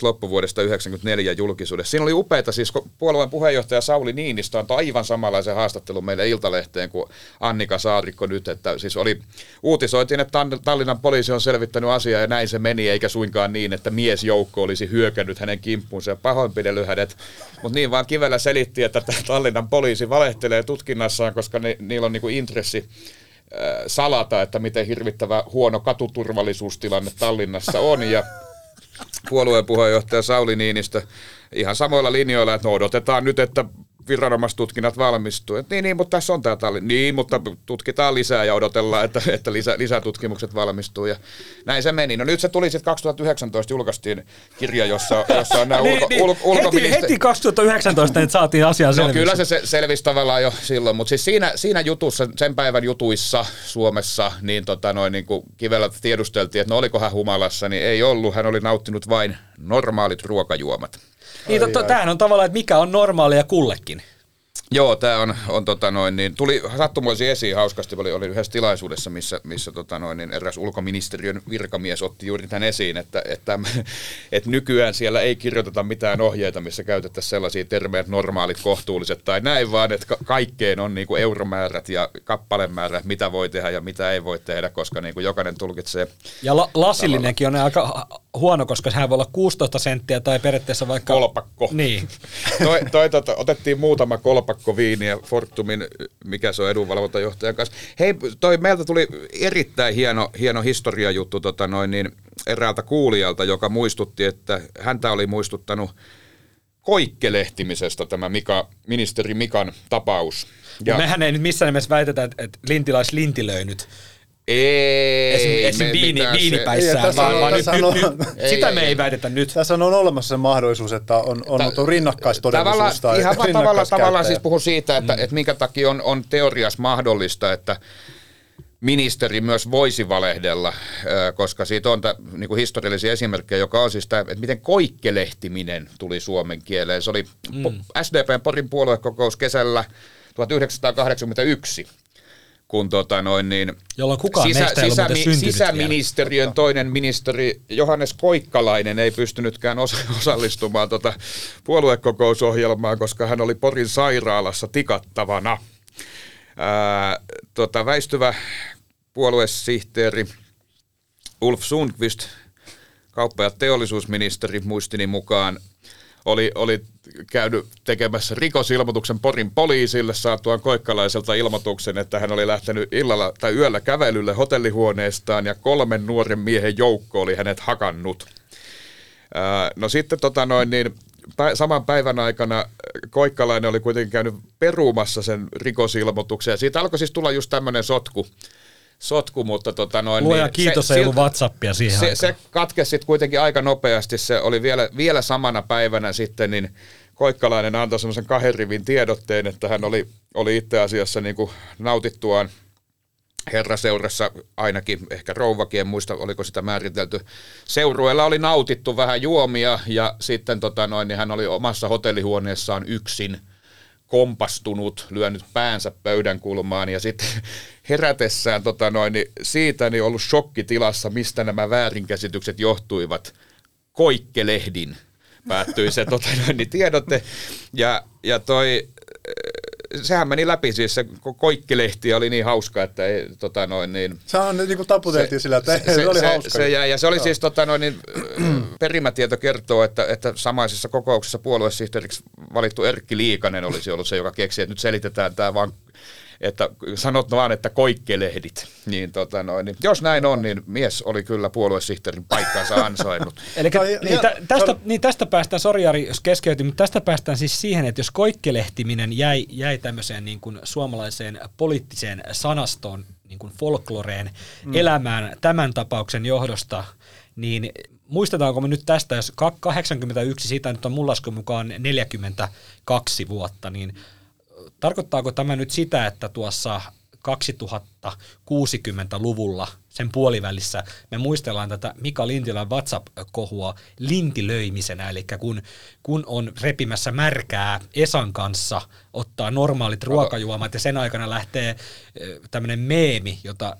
loppuvuodesta 1994 julkisuudessa. Siinä oli upeita, siis puolueen puheenjohtaja Sauli Niinistö antoi aivan samanlaisen haastattelun meille Iltalehteen kuin Annika Saarikko nyt, että siis oli, uutisoitiin, että Tallinnan poliisi on selvittänyt asiaa ja näin se meni, eikä suinkaan niin, että miesjoukko olisi hyökännyt hänen kimppuunsa ja pahoinpidellyt hänet, mutta niin vaan kivellä selitti, että Tallinnan poliisi valehtelee tutkinnassaan, koska ne, niillä on niinku intressi salata, että miten hirvittävä huono katuturvallisuustilanne Tallinnassa on ja puolueen puheenjohtaja Sauli Niinistö ihan samoilla linjoilla, että no odotetaan nyt, että viranomaistutkinnat valmistuu. Et niin, niin, mutta tässä on tämä talli. Niin, mutta tutkitaan lisää ja odotellaan, että, että lisä, lisätutkimukset valmistuu. Ja näin se meni. No nyt se tuli sitten 2019, julkaistiin kirja, jossa, jossa on nämä Niin, ulko, niin, ulko, heti, heti 2019 nyt saatiin asiaa No selviksi. kyllä se, se selvisi tavallaan jo silloin, mutta siis siinä, siinä jutussa, sen päivän jutuissa Suomessa, niin, tota noin, niin kuin Kivelä tiedusteltiin, että no oliko hän humalassa, niin ei ollut. Hän oli nauttinut vain normaalit ruokajuomat. Niin, to, to, tämähän on tavallaan, että mikä on normaalia kullekin. Joo, tämä on, on tota noin, niin tuli sattumoisin esiin hauskasti, oli, oli yhdessä tilaisuudessa, missä, missä tota noin, niin eräs ulkoministeriön virkamies otti juuri tämän esiin, että, että, että nykyään siellä ei kirjoiteta mitään ohjeita, missä käytettäisiin sellaisia termejä, että normaalit, kohtuulliset tai näin, vaan että ka- kaikkeen on niin kuin euromäärät ja kappalemäärät, mitä voi tehdä ja mitä ei voi tehdä, koska niin kuin jokainen tulkitsee Ja la, lasillinenkin on aika huono, koska sehän voi olla 16 senttiä tai periaatteessa vaikka... kolpakko. Niin. toi, toi, tota, otettiin muutama kolpakko viiniä Fortumin, mikä se on edunvalvontajohtajan kanssa. Hei, toi, meiltä tuli erittäin hieno, hieno historiajuttu tota noin, niin, eräältä kuulijalta, joka muistutti, että häntä oli muistuttanut koikkelehtimisestä tämä Mika, ministeri Mikan tapaus. Ja mehän ei nyt missään nimessä väitetä, että, että Lintilä olisi lintilöinyt ei, esim. esim. viini, Ei, viinipäissään, vaan, on- vaan nyt, nyt, on- nyt, Ei, sitä ei, me ei ei. väitetä nyt. Tässä on olemassa se mahdollisuus, että on, on Ta- ollut rinnakkaistodellisuus tai ihan vaan tavallaan rinnakkaiskäyttäjä. siis puhun siitä, että, mm. että minkä takia on, on teoriassa mahdollista, että ministeri myös voisi valehdella, koska siitä on tä, niin kuin historiallisia esimerkkejä, joka on siis tämä, että miten koikkelehtiminen tuli suomen kieleen. Se oli mm. SDPn Porin puoluekokous kesällä 1981, kun tota noin niin, Jolloin kukaan syntynyt sisäministeriön toinen ministeri Johannes Koikkalainen ei pystynytkään osa- osallistumaan tota puoluekokousohjelmaan, koska hän oli Porin sairaalassa tikattavana. Ää, tota, väistyvä puoluesihteeri Ulf Sundqvist, kauppa- ja teollisuusministeri muistini mukaan, oli, oli käynyt tekemässä rikosilmoituksen Porin poliisille saatuaan koikkalaiselta ilmoituksen, että hän oli lähtenyt illalla tai yöllä kävelylle hotellihuoneestaan ja kolmen nuoren miehen joukko oli hänet hakannut. No sitten tota noin, niin saman päivän aikana Koikkalainen oli kuitenkin käynyt perumassa sen rikosilmoituksen ja siitä alkoi siis tulla just tämmöinen sotku, sotku, mutta tota noin, Luojan kiitos, ei ollut Whatsappia siihen se, aikaan. se katkesi sitten kuitenkin aika nopeasti. Se oli vielä, vielä samana päivänä sitten, niin Koikkalainen antoi semmoisen kahden rivin tiedotteen, että hän oli, oli itse asiassa niin kuin nautittuaan herraseurassa ainakin, ehkä rouvakin, en muista oliko sitä määritelty. Seurueella oli nautittu vähän juomia ja sitten tota noin, niin hän oli omassa hotellihuoneessaan yksin kompastunut, lyönyt päänsä pöydän kulmaan ja sitten herätessään tota noin, niin siitä niin ollut shokkitilassa, mistä nämä väärinkäsitykset johtuivat. Koikkelehdin päättyi se tota noin, niin tiedote ja, ja toi sehän meni läpi, siis se ko- koikkilehti oli niin hauska, että ei, tota noin, niin, Se on niin kuin taputeltiin sillä, että se, se, oli se, hauska. Se, jäi, ja se oli siis tota noin, niin, perimätieto kertoo, että, että samaisessa kokouksessa puoluesihteeriksi valittu Erkki Liikanen olisi ollut se, joka keksi, että nyt selitetään tämä vaan että sanot vaan, että koikkelehdit. Niin, tota noin, niin, jos näin on, niin mies oli kyllä puoluesihteerin paikkansa ansainnut. Eli niin, tä, tästä, niin tästä päästään, sori Jari, jos keskeytin, mutta tästä päästään siis siihen, että jos koikkelehtiminen jäi, jäi tämmöiseen niin kuin suomalaiseen poliittiseen sanastoon, niin kuin folkloreen, mm. elämään tämän tapauksen johdosta, niin muistetaanko me nyt tästä, jos ka- 81, siitä nyt on mun laskun mukaan 42 vuotta, niin tarkoittaako tämä nyt sitä, että tuossa 2060-luvulla sen puolivälissä me muistellaan tätä Mika Lintilän WhatsApp-kohua lintilöimisenä, eli kun, kun on repimässä märkää Esan kanssa, ottaa normaalit ruokajuomat ja sen aikana lähtee tämmöinen meemi, jota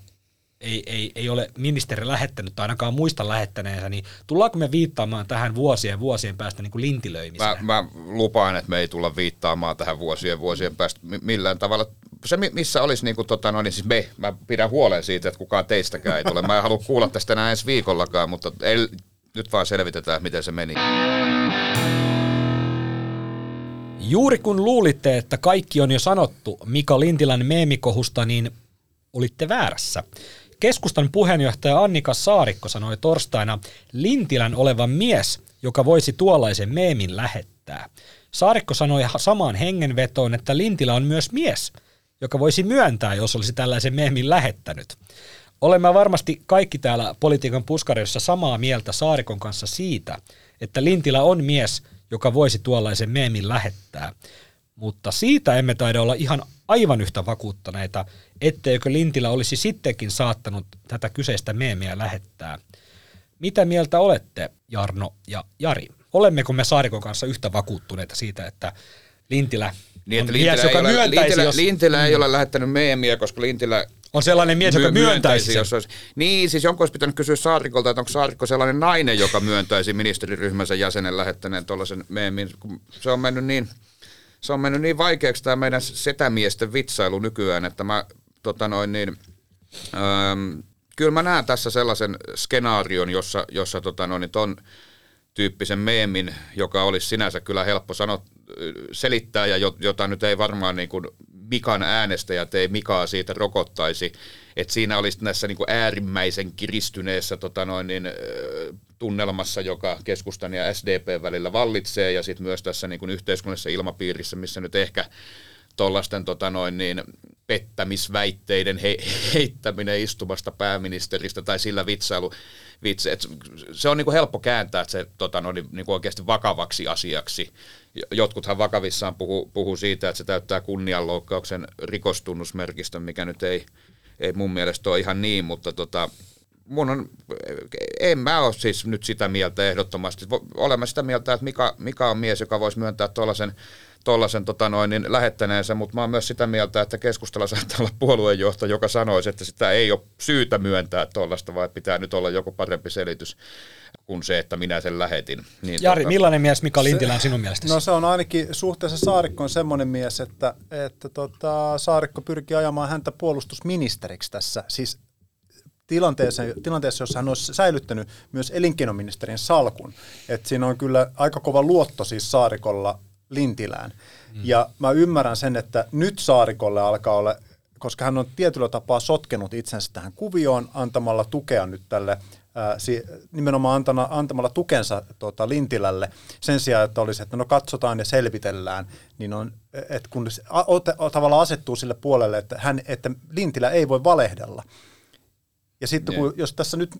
ei, ei, ei ole ministeri lähettänyt tai ainakaan muista lähettäneensä, niin tullaanko me viittaamaan tähän vuosien vuosien päästä niin kuin lintilöimisenä? Mä, mä lupaan, että me ei tulla viittaamaan tähän vuosien vuosien päästä mi- millään tavalla. Se, mi- missä olisi, niin kuin, tota, no, niin siis me, mä pidän huolen siitä, että kukaan teistäkään ei tule. Mä en halua kuulla tästä enää ensi viikollakaan, mutta ei, nyt vaan selvitetään, miten se meni. Juuri kun luulitte, että kaikki on jo sanottu Mika Lintilän meemikohusta, niin olitte väärässä. Keskustan puheenjohtaja Annika Saarikko sanoi torstaina Lintilän olevan mies, joka voisi tuollaisen meemin lähettää. Saarikko sanoi samaan hengenvetoon, että Lintilä on myös mies, joka voisi myöntää, jos olisi tällaisen meemin lähettänyt. Olemme varmasti kaikki täällä politiikan puskarissa samaa mieltä Saarikon kanssa siitä, että Lintilä on mies, joka voisi tuollaisen meemin lähettää. Mutta siitä emme taida olla ihan aivan yhtä vakuuttaneita, etteikö Lintilä olisi sittenkin saattanut tätä kyseistä meemiä lähettää. Mitä mieltä olette, Jarno ja Jari? Olemmeko me Saarikon kanssa yhtä vakuuttuneita siitä, että Lintilä Niin, on että mies, Lintilä, joka ei ole, myöntäisi, Lintilä, jos... Lintilä ei ole lähettänyt meemiä, koska Lintilä On sellainen mies, joka myö- myöntäisi sen. jos olisi. Niin, siis jonkun olisi pitänyt kysyä Saarikolta, että onko Saarikko sellainen nainen, joka myöntäisi ministeriryhmänsä jäsenen lähettäneen tuollaisen meemin. kun Se on mennyt niin, se on mennyt niin vaikeaksi tämä meidän setämiesten vitsailu nykyään, että mä tota noin niin, ähm, kyllä mä näen tässä sellaisen skenaarion, jossa, jossa tota noin, niin ton tyyppisen meemin, joka olisi sinänsä kyllä helppo sanoa, selittää ja jo- jota nyt ei varmaan niin kuin Mikan äänestäjät ei Mikaa siitä rokottaisi, että siinä olisi näissä niin kuin äärimmäisen kiristyneessä tota noin, niin, tunnelmassa, joka keskustan ja SDP välillä vallitsee. Ja sitten myös tässä niin kuin yhteiskunnallisessa ilmapiirissä, missä nyt ehkä tuollaisten tota noin niin, pettämisväitteiden he, heittäminen istumasta pääministeristä tai sillä vitsailu, vitsi, et se on niin kuin helppo kääntää se tota noin, niin kuin oikeasti vakavaksi asiaksi. Jotkuthan vakavissaan puhuu, puhuu siitä, että se täyttää kunnianloukkauksen rikostunnusmerkistön, mikä nyt ei, ei mun mielestä ole ihan niin, mutta tota, mun on, en mä ole siis nyt sitä mieltä ehdottomasti. Olemme sitä mieltä, että Mika, Mika on mies, joka voisi myöntää tuollaisen tuollaisen tota noin, niin lähettäneensä, mutta mä oon myös sitä mieltä, että keskustella saattaa olla puoluejohto, joka sanoisi, että sitä ei ole syytä myöntää tuollaista, vaan pitää nyt olla joku parempi selitys kuin se, että minä sen lähetin. Niin Jari, tota, millainen mies Mika Lintilä on sinun mielestäsi? No se on ainakin suhteessa Saarikkoon semmoinen mies, että, että tota, Saarikko pyrkii ajamaan häntä puolustusministeriksi tässä. Siis tilanteessa, tilanteessa, jossa hän olisi säilyttänyt myös elinkeinoministerin salkun. Et siinä on kyllä aika kova luotto siis Saarikolla Lintilään. Mm. Ja mä ymmärrän sen, että nyt Saarikolle alkaa olla, koska hän on tietyllä tapaa sotkenut itsensä tähän kuvioon antamalla tukea nyt tälle nimenomaan antana, antamalla tukensa tota, Lintilälle sen sijaan, että olisi, että no katsotaan ja selvitellään, niin on, että kun se a, o, tavallaan asettuu sille puolelle, että, hän, että Lintilä ei voi valehdella. Ja sitten kun, jos tässä nyt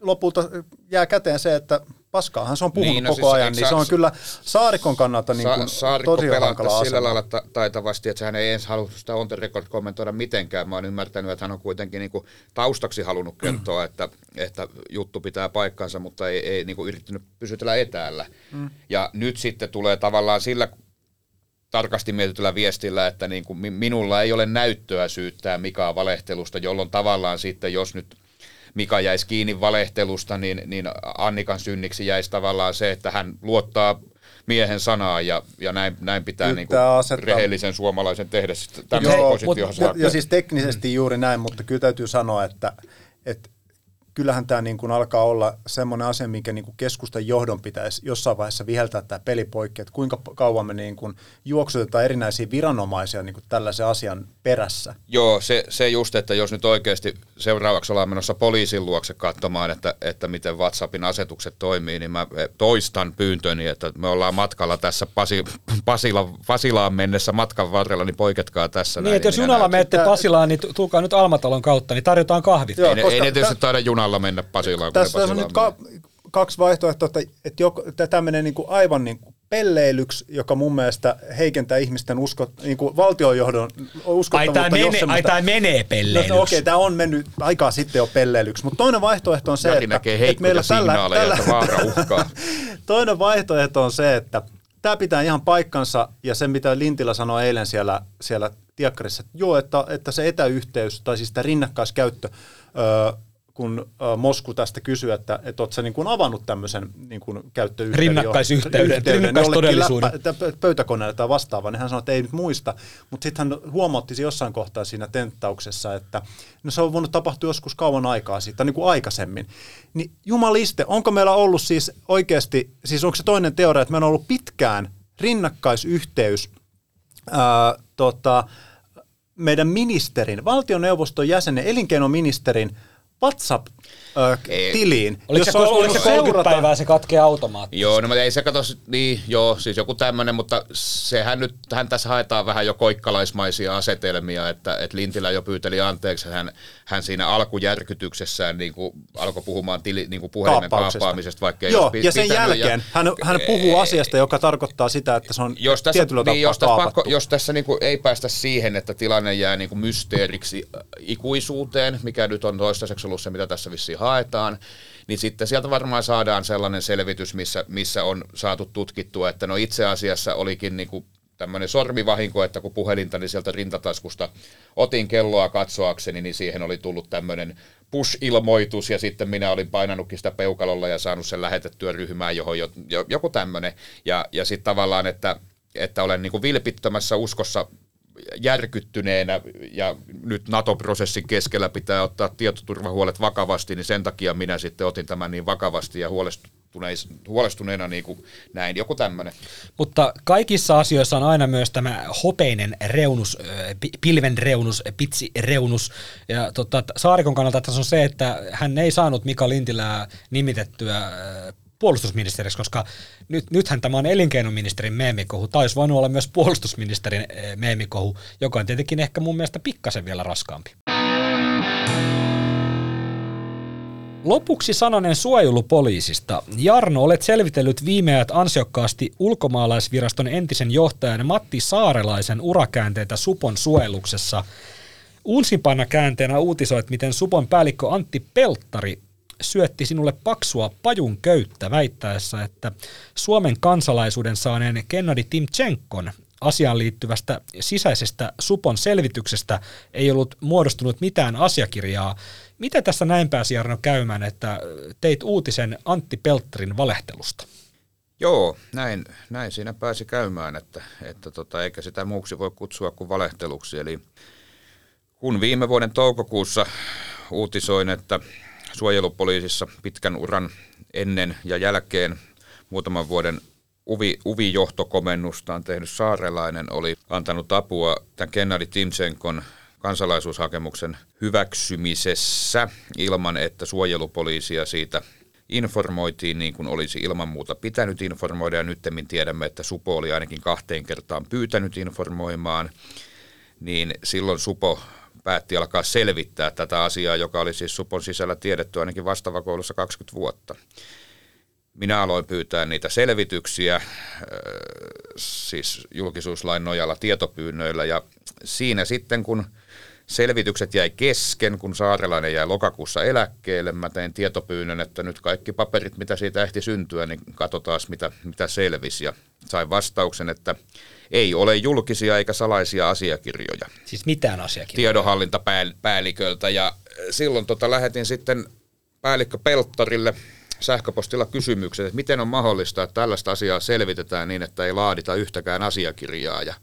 lopulta jää käteen se, että paskaahan se on puhunut Niin, no koko siis ajan, niin se on kyllä Saarikon kannalta niin kuin Sa- tosi hankala sillä asema. lailla ta- taitavasti, että hän ei ensin halua sitä on record kommentoida mitenkään. Mä oon ymmärtänyt, että hän on kuitenkin niin kuin taustaksi halunnut kertoa, että, että juttu pitää paikkansa, mutta ei, ei niin kuin yrittänyt pysytellä etäällä. Mm. Ja nyt sitten tulee tavallaan sillä tarkasti mietityllä viestillä, että niin kuin mi- minulla ei ole näyttöä syyttää Mikaa valehtelusta, jolloin tavallaan sitten, jos nyt Mika jäisi kiinni valehtelusta, niin, niin Annikan synniksi jäisi tavallaan se, että hän luottaa miehen sanaan ja, ja näin, näin pitää Nyt niin kuin asettaa- rehellisen suomalaisen tehdä sitten tämmöistä positioon ja, ja siis teknisesti juuri näin, mutta kyllä täytyy sanoa, että, että kyllähän tämä niin kuin alkaa olla semmoinen asia, minkä niin kuin keskustan johdon pitäisi jossain vaiheessa viheltää tämä peli poikki, että kuinka kauan me niin kuin juoksutetaan erinäisiä viranomaisia niin kuin tällaisen asian perässä. Joo, se, se just, että jos nyt oikeasti seuraavaksi ollaan menossa poliisin luokse katsomaan, että, että miten WhatsAppin asetukset toimii, niin mä toistan pyyntöni, että me ollaan matkalla tässä Pasi, Pasila, Pasilaan mennessä matkan varrella, niin poiketkaa tässä. Niin, näin, että jos minä junalla näytän. menette Pasilaan, niin tulkaa nyt Almatalon kautta, niin tarjotaan kahvit. Joo, Ei, koska ei ne tietysti taida junalla mennä Pasilaan, Tässä, on nyt ka- kaksi vaihtoehtoa, että, että joko, tämä menee niin kuin aivan niin kuin pelleilyksi, joka mun mielestä heikentää ihmisten usko, niin kuin valtionjohdon Ai uskottavuutta. tämä jos menee, ai semmoista- menee No, pelleilyksi. no, okei, tämä on mennyt aikaa sitten jo pelleilyksi, mutta toinen vaihtoehto on se, Jari että, näkee että meillä tällä, tällä, vaara uhkaa. toinen vaihtoehto on se, että tämä pitää ihan paikkansa ja se mitä Lintilä sanoi eilen siellä, siellä Tiakkarissa, että joo, että, että se etäyhteys tai siis tämä rinnakkaiskäyttö, öö, kun ö, Mosku tästä kysyy, että, että oletko niin kuin avannut tämmöisen niin kuin käyttöyhteyden. Rinnakkaisyhteyden, yhteyden rinnakkaistodellisuuden. läppä- pöytäkoneelle tai vastaavaa, niin hän sanoi, että ei nyt muista. Mutta sitten hän huomautti jossain kohtaa siinä tenttauksessa, että no se on voinut tapahtua joskus kauan aikaa siitä, niin kuin aikaisemmin. Niin jumaliste, onko meillä ollut siis oikeasti, siis onko se toinen teoria, että meillä on ollut pitkään rinnakkaisyhteys ää, tota, meidän ministerin, valtioneuvoston jäsenen, elinkeinoministerin WhatsApp WhatsApp-tiliin, Oliko se, jossa olisi oliko se voinut 30 päivää se katkee automaattisesti? Joo, no mutta ei se kato, niin joo, siis joku tämmöinen, mutta sehän nyt, hän tässä haetaan vähän jo koikkalaismaisia asetelmia, että, että Lintilä jo pyyteli anteeksi, hän, hän siinä alkujärkytyksessään niin kuin alkoi puhumaan tili, niin kuin puhelimen kaappaamisesta, vaikka ei Joo, ja sen jälkeen hän, hän puhuu asiasta, joka tarkoittaa sitä, että se on jos tässä, tietyllä niin, jos tässä, pakko, jos tässä niinku ei päästä siihen, että tilanne jää niinku mysteeriksi äh, ikuisuuteen, mikä nyt on toistaiseksi ollut se, mitä tässä vissiin haetaan, niin sitten sieltä varmaan saadaan sellainen selvitys, missä, missä on saatu tutkittua, että no itse asiassa olikin niinku tämmöinen sormivahinko, että kun puhelintani sieltä rintataskusta otin kelloa katsoakseni, niin siihen oli tullut tämmöinen push-ilmoitus ja sitten minä olin painanutkin sitä peukalolla ja saanut sen lähetettyä ryhmään, johon jo, jo, joku tämmöinen. Ja, ja sitten tavallaan, että, että olen niin kuin vilpittömässä uskossa järkyttyneenä ja nyt NATO-prosessin keskellä pitää ottaa tietoturvahuolet vakavasti, niin sen takia minä sitten otin tämän niin vakavasti ja huolestuneena niin kuin näin, joku tämmöinen. Mutta kaikissa asioissa on aina myös tämä hopeinen reunus, pilven reunus, pitsi reunus. Ja tota, Saarikon kannalta tässä on se, että hän ei saanut Mika Lintilää nimitettyä puolustusministeriksi, koska nyt, nythän tämä on elinkeinoministerin meemikohu. Tai olisi voinut olla myös puolustusministerin ö, meemikohu, joka on tietenkin ehkä mun mielestä pikkasen vielä raskaampi. Lopuksi sananen suojelupoliisista. Jarno, olet selvitellyt viime ajat ansiokkaasti ulkomaalaisviraston entisen johtajan Matti Saarelaisen urakäänteitä Supon suojeluksessa. Uusimpana käänteenä uutisoit, miten Supon päällikkö Antti Pelttari syötti sinulle paksua pajun köyttä väittäessä, että Suomen kansalaisuuden saaneen Kennedy Timchenkon asiaan liittyvästä sisäisestä Supon selvityksestä ei ollut muodostunut mitään asiakirjaa. Mitä tässä näin pääsi Jarno käymään, että teit uutisen Antti Pelttarin valehtelusta? Joo, näin, näin siinä pääsi käymään, että, että tota, eikä sitä muuksi voi kutsua kuin valehteluksi. Eli kun viime vuoden toukokuussa uutisoin, että suojelupoliisissa pitkän uran ennen ja jälkeen. Muutaman vuoden uvi, uvijohtokomennustaan tehnyt saarelainen oli antanut apua tämän Kennedy Timsenkon kansalaisuushakemuksen hyväksymisessä ilman, että suojelupoliisia siitä informoitiin niin kuin olisi ilman muuta pitänyt informoida. Ja nyt tiedämme, että Supo oli ainakin kahteen kertaan pyytänyt informoimaan, niin silloin Supo päätti alkaa selvittää tätä asiaa, joka oli siis Supon sisällä tiedetty ainakin vastavakoulussa 20 vuotta. Minä aloin pyytää niitä selvityksiä, siis julkisuuslain nojalla tietopyynnöillä, ja siinä sitten kun selvitykset jäi kesken, kun Saarelainen jäi lokakuussa eläkkeelle. Mä tein tietopyynnön, että nyt kaikki paperit, mitä siitä ehti syntyä, niin katsotaan, mitä, mitä selvisi. Ja sain vastauksen, että ei ole julkisia eikä salaisia asiakirjoja Siis mitään asiakirjaa. tiedonhallintapäälliköltä. Ja silloin tota lähetin sitten päällikkö Pelttarille sähköpostilla kysymykset, että miten on mahdollista, että tällaista asiaa selvitetään niin, että ei laadita yhtäkään asiakirjaa. Ja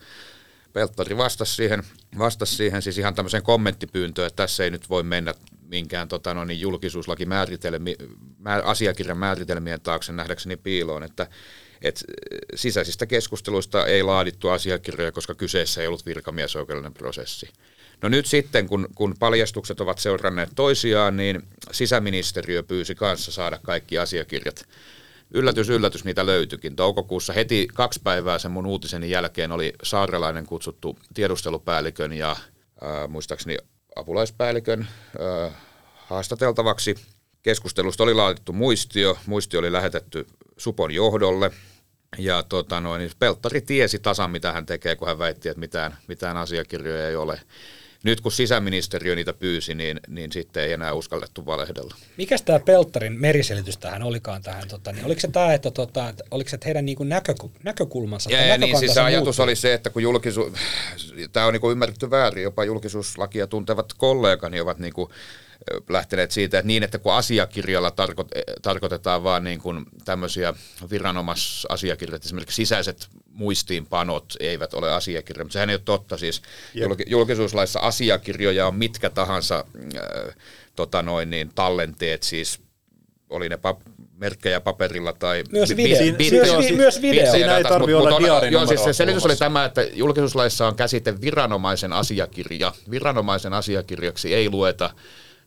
Pelttari vastasi siihen, vastasi siihen siis ihan tämmöiseen kommenttipyyntöön, että tässä ei nyt voi mennä minkään tota, no, niin julkisuuslaki määritelmi, mä, asiakirjan määritelmien taakse nähdäkseni piiloon, että et sisäisistä keskusteluista ei laadittu asiakirjoja, koska kyseessä ei ollut virkamiesoikeudellinen prosessi. No nyt sitten, kun, kun paljastukset ovat seuranneet toisiaan, niin sisäministeriö pyysi kanssa saada kaikki asiakirjat yllätys, yllätys, niitä löytyikin. Toukokuussa heti kaksi päivää sen mun uutiseni jälkeen oli saarelainen kutsuttu tiedustelupäällikön ja äh, muistaakseni apulaispäällikön äh, haastateltavaksi. Keskustelusta oli laadittu muistio, muistio oli lähetetty Supon johdolle ja tota noin, niin Pelttari tiesi tasan, mitä hän tekee, kun hän väitti, että mitään, mitään asiakirjoja ei ole. Nyt kun sisäministeriö niitä pyysi, niin, niin sitten ei enää uskallettu valehdella. Mikäs tämä Pelttarin meriselitys tähän olikaan tähän? Tota, niin oliko se tämä, että, tota, että oliko se että heidän niin näköku- näkökulmansa? Ja, ja niin, siis se ajatus oli se, että kun julkisu... tämä on niin ymmärretty väärin, jopa julkisuuslakia tuntevat kollegani ovat niin kuin lähteneet siitä, että niin, että kun asiakirjalla tarko- tarkoitetaan vaan niin kuin tämmöisiä viranomaisasiakirjoja, esimerkiksi sisäiset muistiinpanot eivät ole asiakirjoja, mutta sehän ei ole totta. Siis julk- julkisuuslaissa asiakirjoja on mitkä tahansa äh, tota noin, niin, tallenteet, siis oli ne pap- merkkejä paperilla tai... Myös bi- video. bi- Myös bittejä- vi- myös video. Siinä ei datasta, tarvi mut- olla diaarinumeroa Joo, siis se selitys oli tämä, että julkisuuslaissa on käsite viranomaisen asiakirja. Viranomaisen asiakirjaksi ei lueta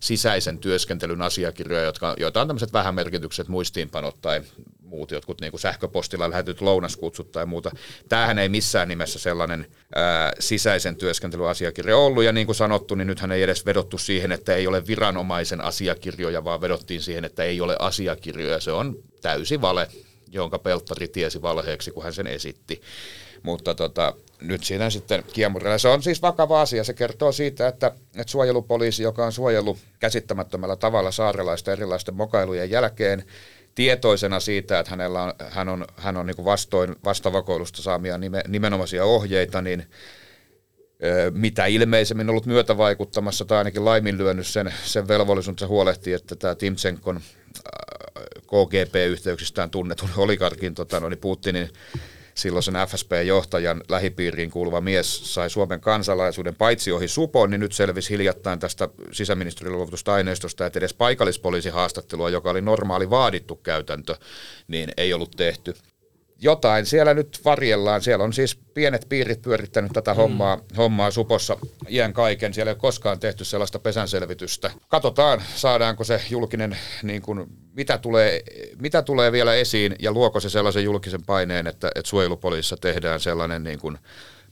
sisäisen työskentelyn asiakirjoja, jotka, joita on tämmöiset vähämerkitykset, muistiinpanot tai muut jotkut niin kuin sähköpostilla lähetyt lounaskutsut tai muuta. Tämähän ei missään nimessä sellainen ää, sisäisen työskentelyn asiakirja ollut, ja niin kuin sanottu, niin nythän ei edes vedottu siihen, että ei ole viranomaisen asiakirjoja, vaan vedottiin siihen, että ei ole asiakirjoja. Se on täysi vale, jonka Pelttari tiesi valheeksi, kun hän sen esitti. Mutta tota, nyt siinä sitten kiemurilla. Se on siis vakava asia. Se kertoo siitä, että, että suojelupoliisi, joka on suojellut käsittämättömällä tavalla saarelaista erilaisten mokailujen jälkeen, tietoisena siitä, että hänellä on, hän on, hän on niin vastoin vastavakoilusta saamia nime, nimenomaisia ohjeita, niin mitä ilmeisemmin ollut myötävaikuttamassa tai ainakin laiminlyönyt sen, sen velvollisuuden, huolehtii, että tämä Timtsenkon KGP-yhteyksistään tunnetun oligarkin tota, no, niin Putinin silloisen FSP-johtajan lähipiiriin kuuluva mies sai Suomen kansalaisuuden paitsi ohi supon, niin nyt selvisi hiljattain tästä sisäministeriön luovutusta aineistosta, että edes paikallispoliisihaastattelua, joka oli normaali vaadittu käytäntö, niin ei ollut tehty jotain siellä nyt varjellaan. Siellä on siis pienet piirit pyörittänyt tätä mm. hommaa, hommaa supossa iän kaiken. Siellä ei ole koskaan tehty sellaista pesänselvitystä. Katsotaan, saadaanko se julkinen, niin kuin, mitä, tulee, mitä tulee vielä esiin ja luoko se sellaisen julkisen paineen, että, että suojelupoliisissa tehdään sellainen niin kuin,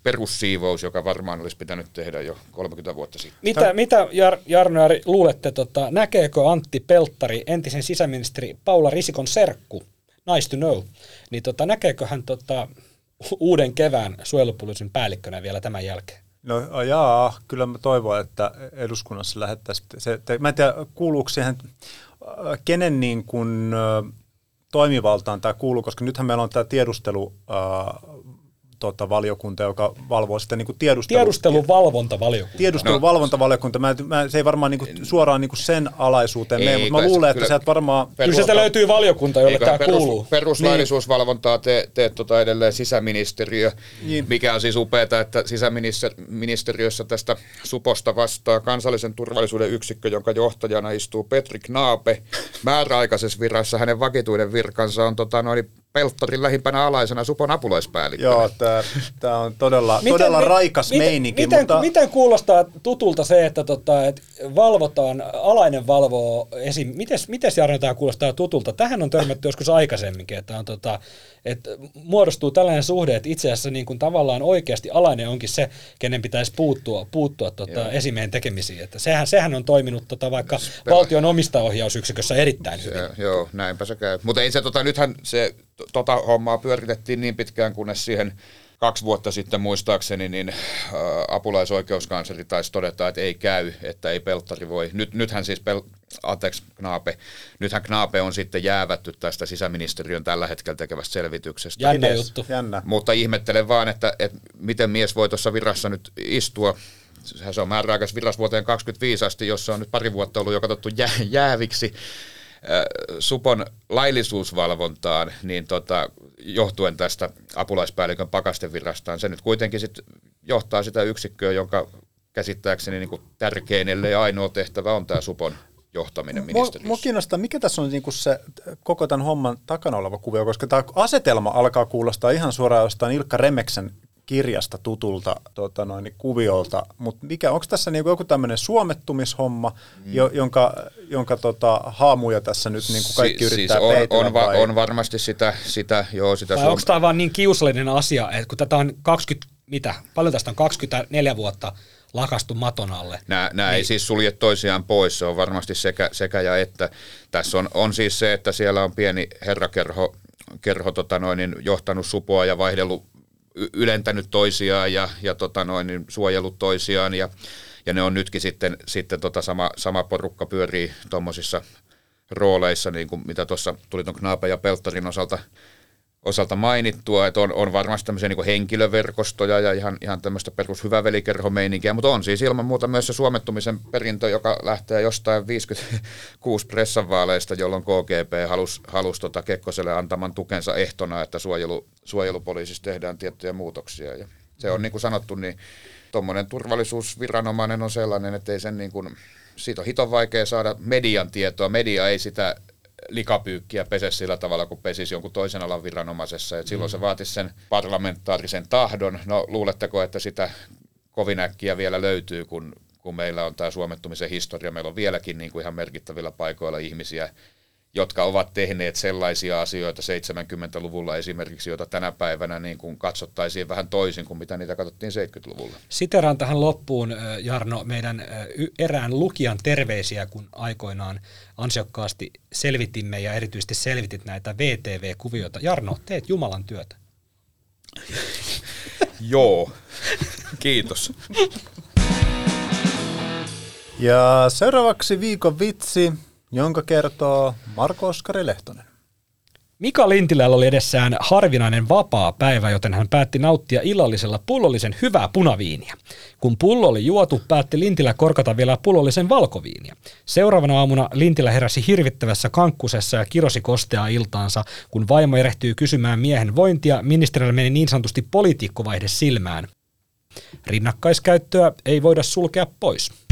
perussiivous, joka varmaan olisi pitänyt tehdä jo 30 vuotta sitten. Mitä, mitä Jar, Jarno Jari, luulette, tota, näkeekö Antti Pelttari, entisen sisäministeri Paula Risikon serkku, nice to know, niin tota, näkeekö hän tota, uuden kevään suojelupoliisin päällikkönä vielä tämän jälkeen? No jaa, kyllä mä toivon, että eduskunnassa lähettäisiin se, te, mä en tiedä kuuluuko siihen, kenen niin kuin, toimivaltaan tämä kuuluu, koska nythän meillä on tämä tiedustelu äh, tota, valiokunta, joka valvoo sitä niin kuin tiedustelu... Tiedusteluvalvontavaliokunta. Tiedusteluvalvontavaliokunta. Mä, mä, se ei varmaan niin kuin, suoraan niin kuin sen alaisuuteen mene, mutta mä luulen, että sieltä varmaan... Kyllä sieltä löytyy valiokunta, jolle tämä perus, kuuluu. Peruslaillisuusvalvontaa te, teet tota edelleen sisäministeriö, niin. mikä on siis upeaa, että sisäministeriössä tästä suposta vastaa kansallisen turvallisuuden yksikkö, jonka johtajana istuu Petri Knaape. Määräaikaisessa virassa hänen vakituinen virkansa on tota, noin Peltorin lähimpänä alaisena Supon apulaispäällikkö. Joo, tämä on todella, miten, todella raikas miten, meininki. Miten, mutta... miten kuulostaa tutulta se, että tota, et valvotaan, alainen valvoo esim. Miten, miten Jarno tämä kuulostaa tutulta? Tähän on törmätty joskus aikaisemminkin, että on tota, että muodostuu tällainen suhde, että itse asiassa niin kuin tavallaan oikeasti alainen onkin se, kenen pitäisi puuttua, puuttua tota esimeen tekemisiin. Että sehän, sehän on toiminut tota vaikka Spela. valtion omistaohjausyksikössä erittäin se, hyvin. Joo, näinpä se käy. Mutta ei se, tota, nythän se tota hommaa pyöritettiin niin pitkään, kunnes siihen kaksi vuotta sitten muistaakseni, niin ä, apulaisoikeuskansleri taisi todeta, että ei käy, että ei Pelttari voi. Nyt, nythän siis, pel, anteeksi Knaape, nythän Knaape on sitten jäävätty tästä sisäministeriön tällä hetkellä tekevästä selvityksestä. Jännä juttu. Jännä. Mutta ihmettelen vaan, että, että miten mies voi tuossa virassa nyt istua. Se on määräaikaisessa virassa vuoteen 25 asti, jossa on nyt pari vuotta ollut jo katsottu jää, jääviksi Supon laillisuusvalvontaan, niin tota, johtuen tästä apulaispäällikön pakastevirastaan, se nyt kuitenkin sit johtaa sitä yksikköä, jonka käsittääkseni niin tärkein, ellei ainoa tehtävä on tämä Supon johtaminen ministeriössä. Mua kiinnostaa, mikä tässä on niinku se koko tämän homman takana oleva kuvio, koska tämä asetelma alkaa kuulostaa ihan suoraan jostain Ilkka Remeksen kirjasta tutulta tota noin, kuviolta, mutta mikä, onko tässä niinku joku tämmöinen suomettumishomma, mm. jo, jonka, jonka tota, haamuja tässä nyt niinku kaikki si- yrittää siis on, on, va- on, varmasti sitä, sitä joo, sitä Vai onko tämä vaan niin kiusallinen asia, että kun tätä on 20, mitä, paljon tästä on 24 vuotta lakastu maton alle. Nämä, nämä niin. ei siis sulje toisiaan pois, se on varmasti sekä, sekä ja että. Tässä on, on siis se, että siellä on pieni herrakerho kerho, tota noin, niin johtanut supoa ja vaihdellut ylentänyt toisiaan ja, ja tota noin, niin suojellut toisiaan ja, ja ne on nytkin sitten, sitten tota sama, sama porukka pyörii tuommoisissa rooleissa, niin kuin mitä tuossa tuli tuon Knaapa ja Pelttarin osalta osalta mainittua, että on, on varmasti tämmöisiä niin henkilöverkostoja ja ihan, ihan tämmöistä perus hyvävelikerhomeininkiä, mutta on siis ilman muuta myös se suomettumisen perintö, joka lähtee jostain 56 pressanvaaleista, jolloin KGP halusi, halusi tota Kekkoselle antaman tukensa ehtona, että suojelu, suojelupoliisissa tehdään tiettyjä muutoksia. Ja se on niin kuin sanottu, niin tuommoinen turvallisuusviranomainen on sellainen, että ei sen niin kuin, siitä on hiton vaikea saada median tietoa. Media ei sitä likapyykkiä pese sillä tavalla, kun pesisi jonkun toisen alan viranomaisessa. Et silloin mm. se vaatisi sen parlamentaarisen tahdon. No luuletteko, että sitä kovin äkkiä vielä löytyy, kun kun meillä on tämä suomettumisen historia, meillä on vieläkin niin kuin ihan merkittävillä paikoilla ihmisiä, jotka ovat tehneet sellaisia asioita 70-luvulla esimerkiksi, joita tänä päivänä niin kuin katsottaisiin vähän toisin kuin mitä niitä katsottiin 70-luvulla. Siteraan tähän loppuun, Jarno, meidän erään lukijan terveisiä, kun aikoinaan ansiokkaasti selvitimme ja erityisesti selvitit näitä VTV-kuvioita. Jarno, teet Jumalan työtä. Joo, kiitos. Ja seuraavaksi viikon vitsi, jonka kertoo Marko Oskari Lehtonen. Mika Lintilällä oli edessään harvinainen vapaa päivä, joten hän päätti nauttia illallisella pullollisen hyvää punaviiniä. Kun pullo oli juotu, päätti Lintilä korkata vielä pullollisen valkoviiniä. Seuraavana aamuna Lintilä heräsi hirvittävässä kankkusessa ja kirosi kosteaa iltaansa. Kun vaimo erehtyy kysymään miehen vointia, ministerillä meni niin sanotusti politiikkovaihde silmään. Rinnakkaiskäyttöä ei voida sulkea pois.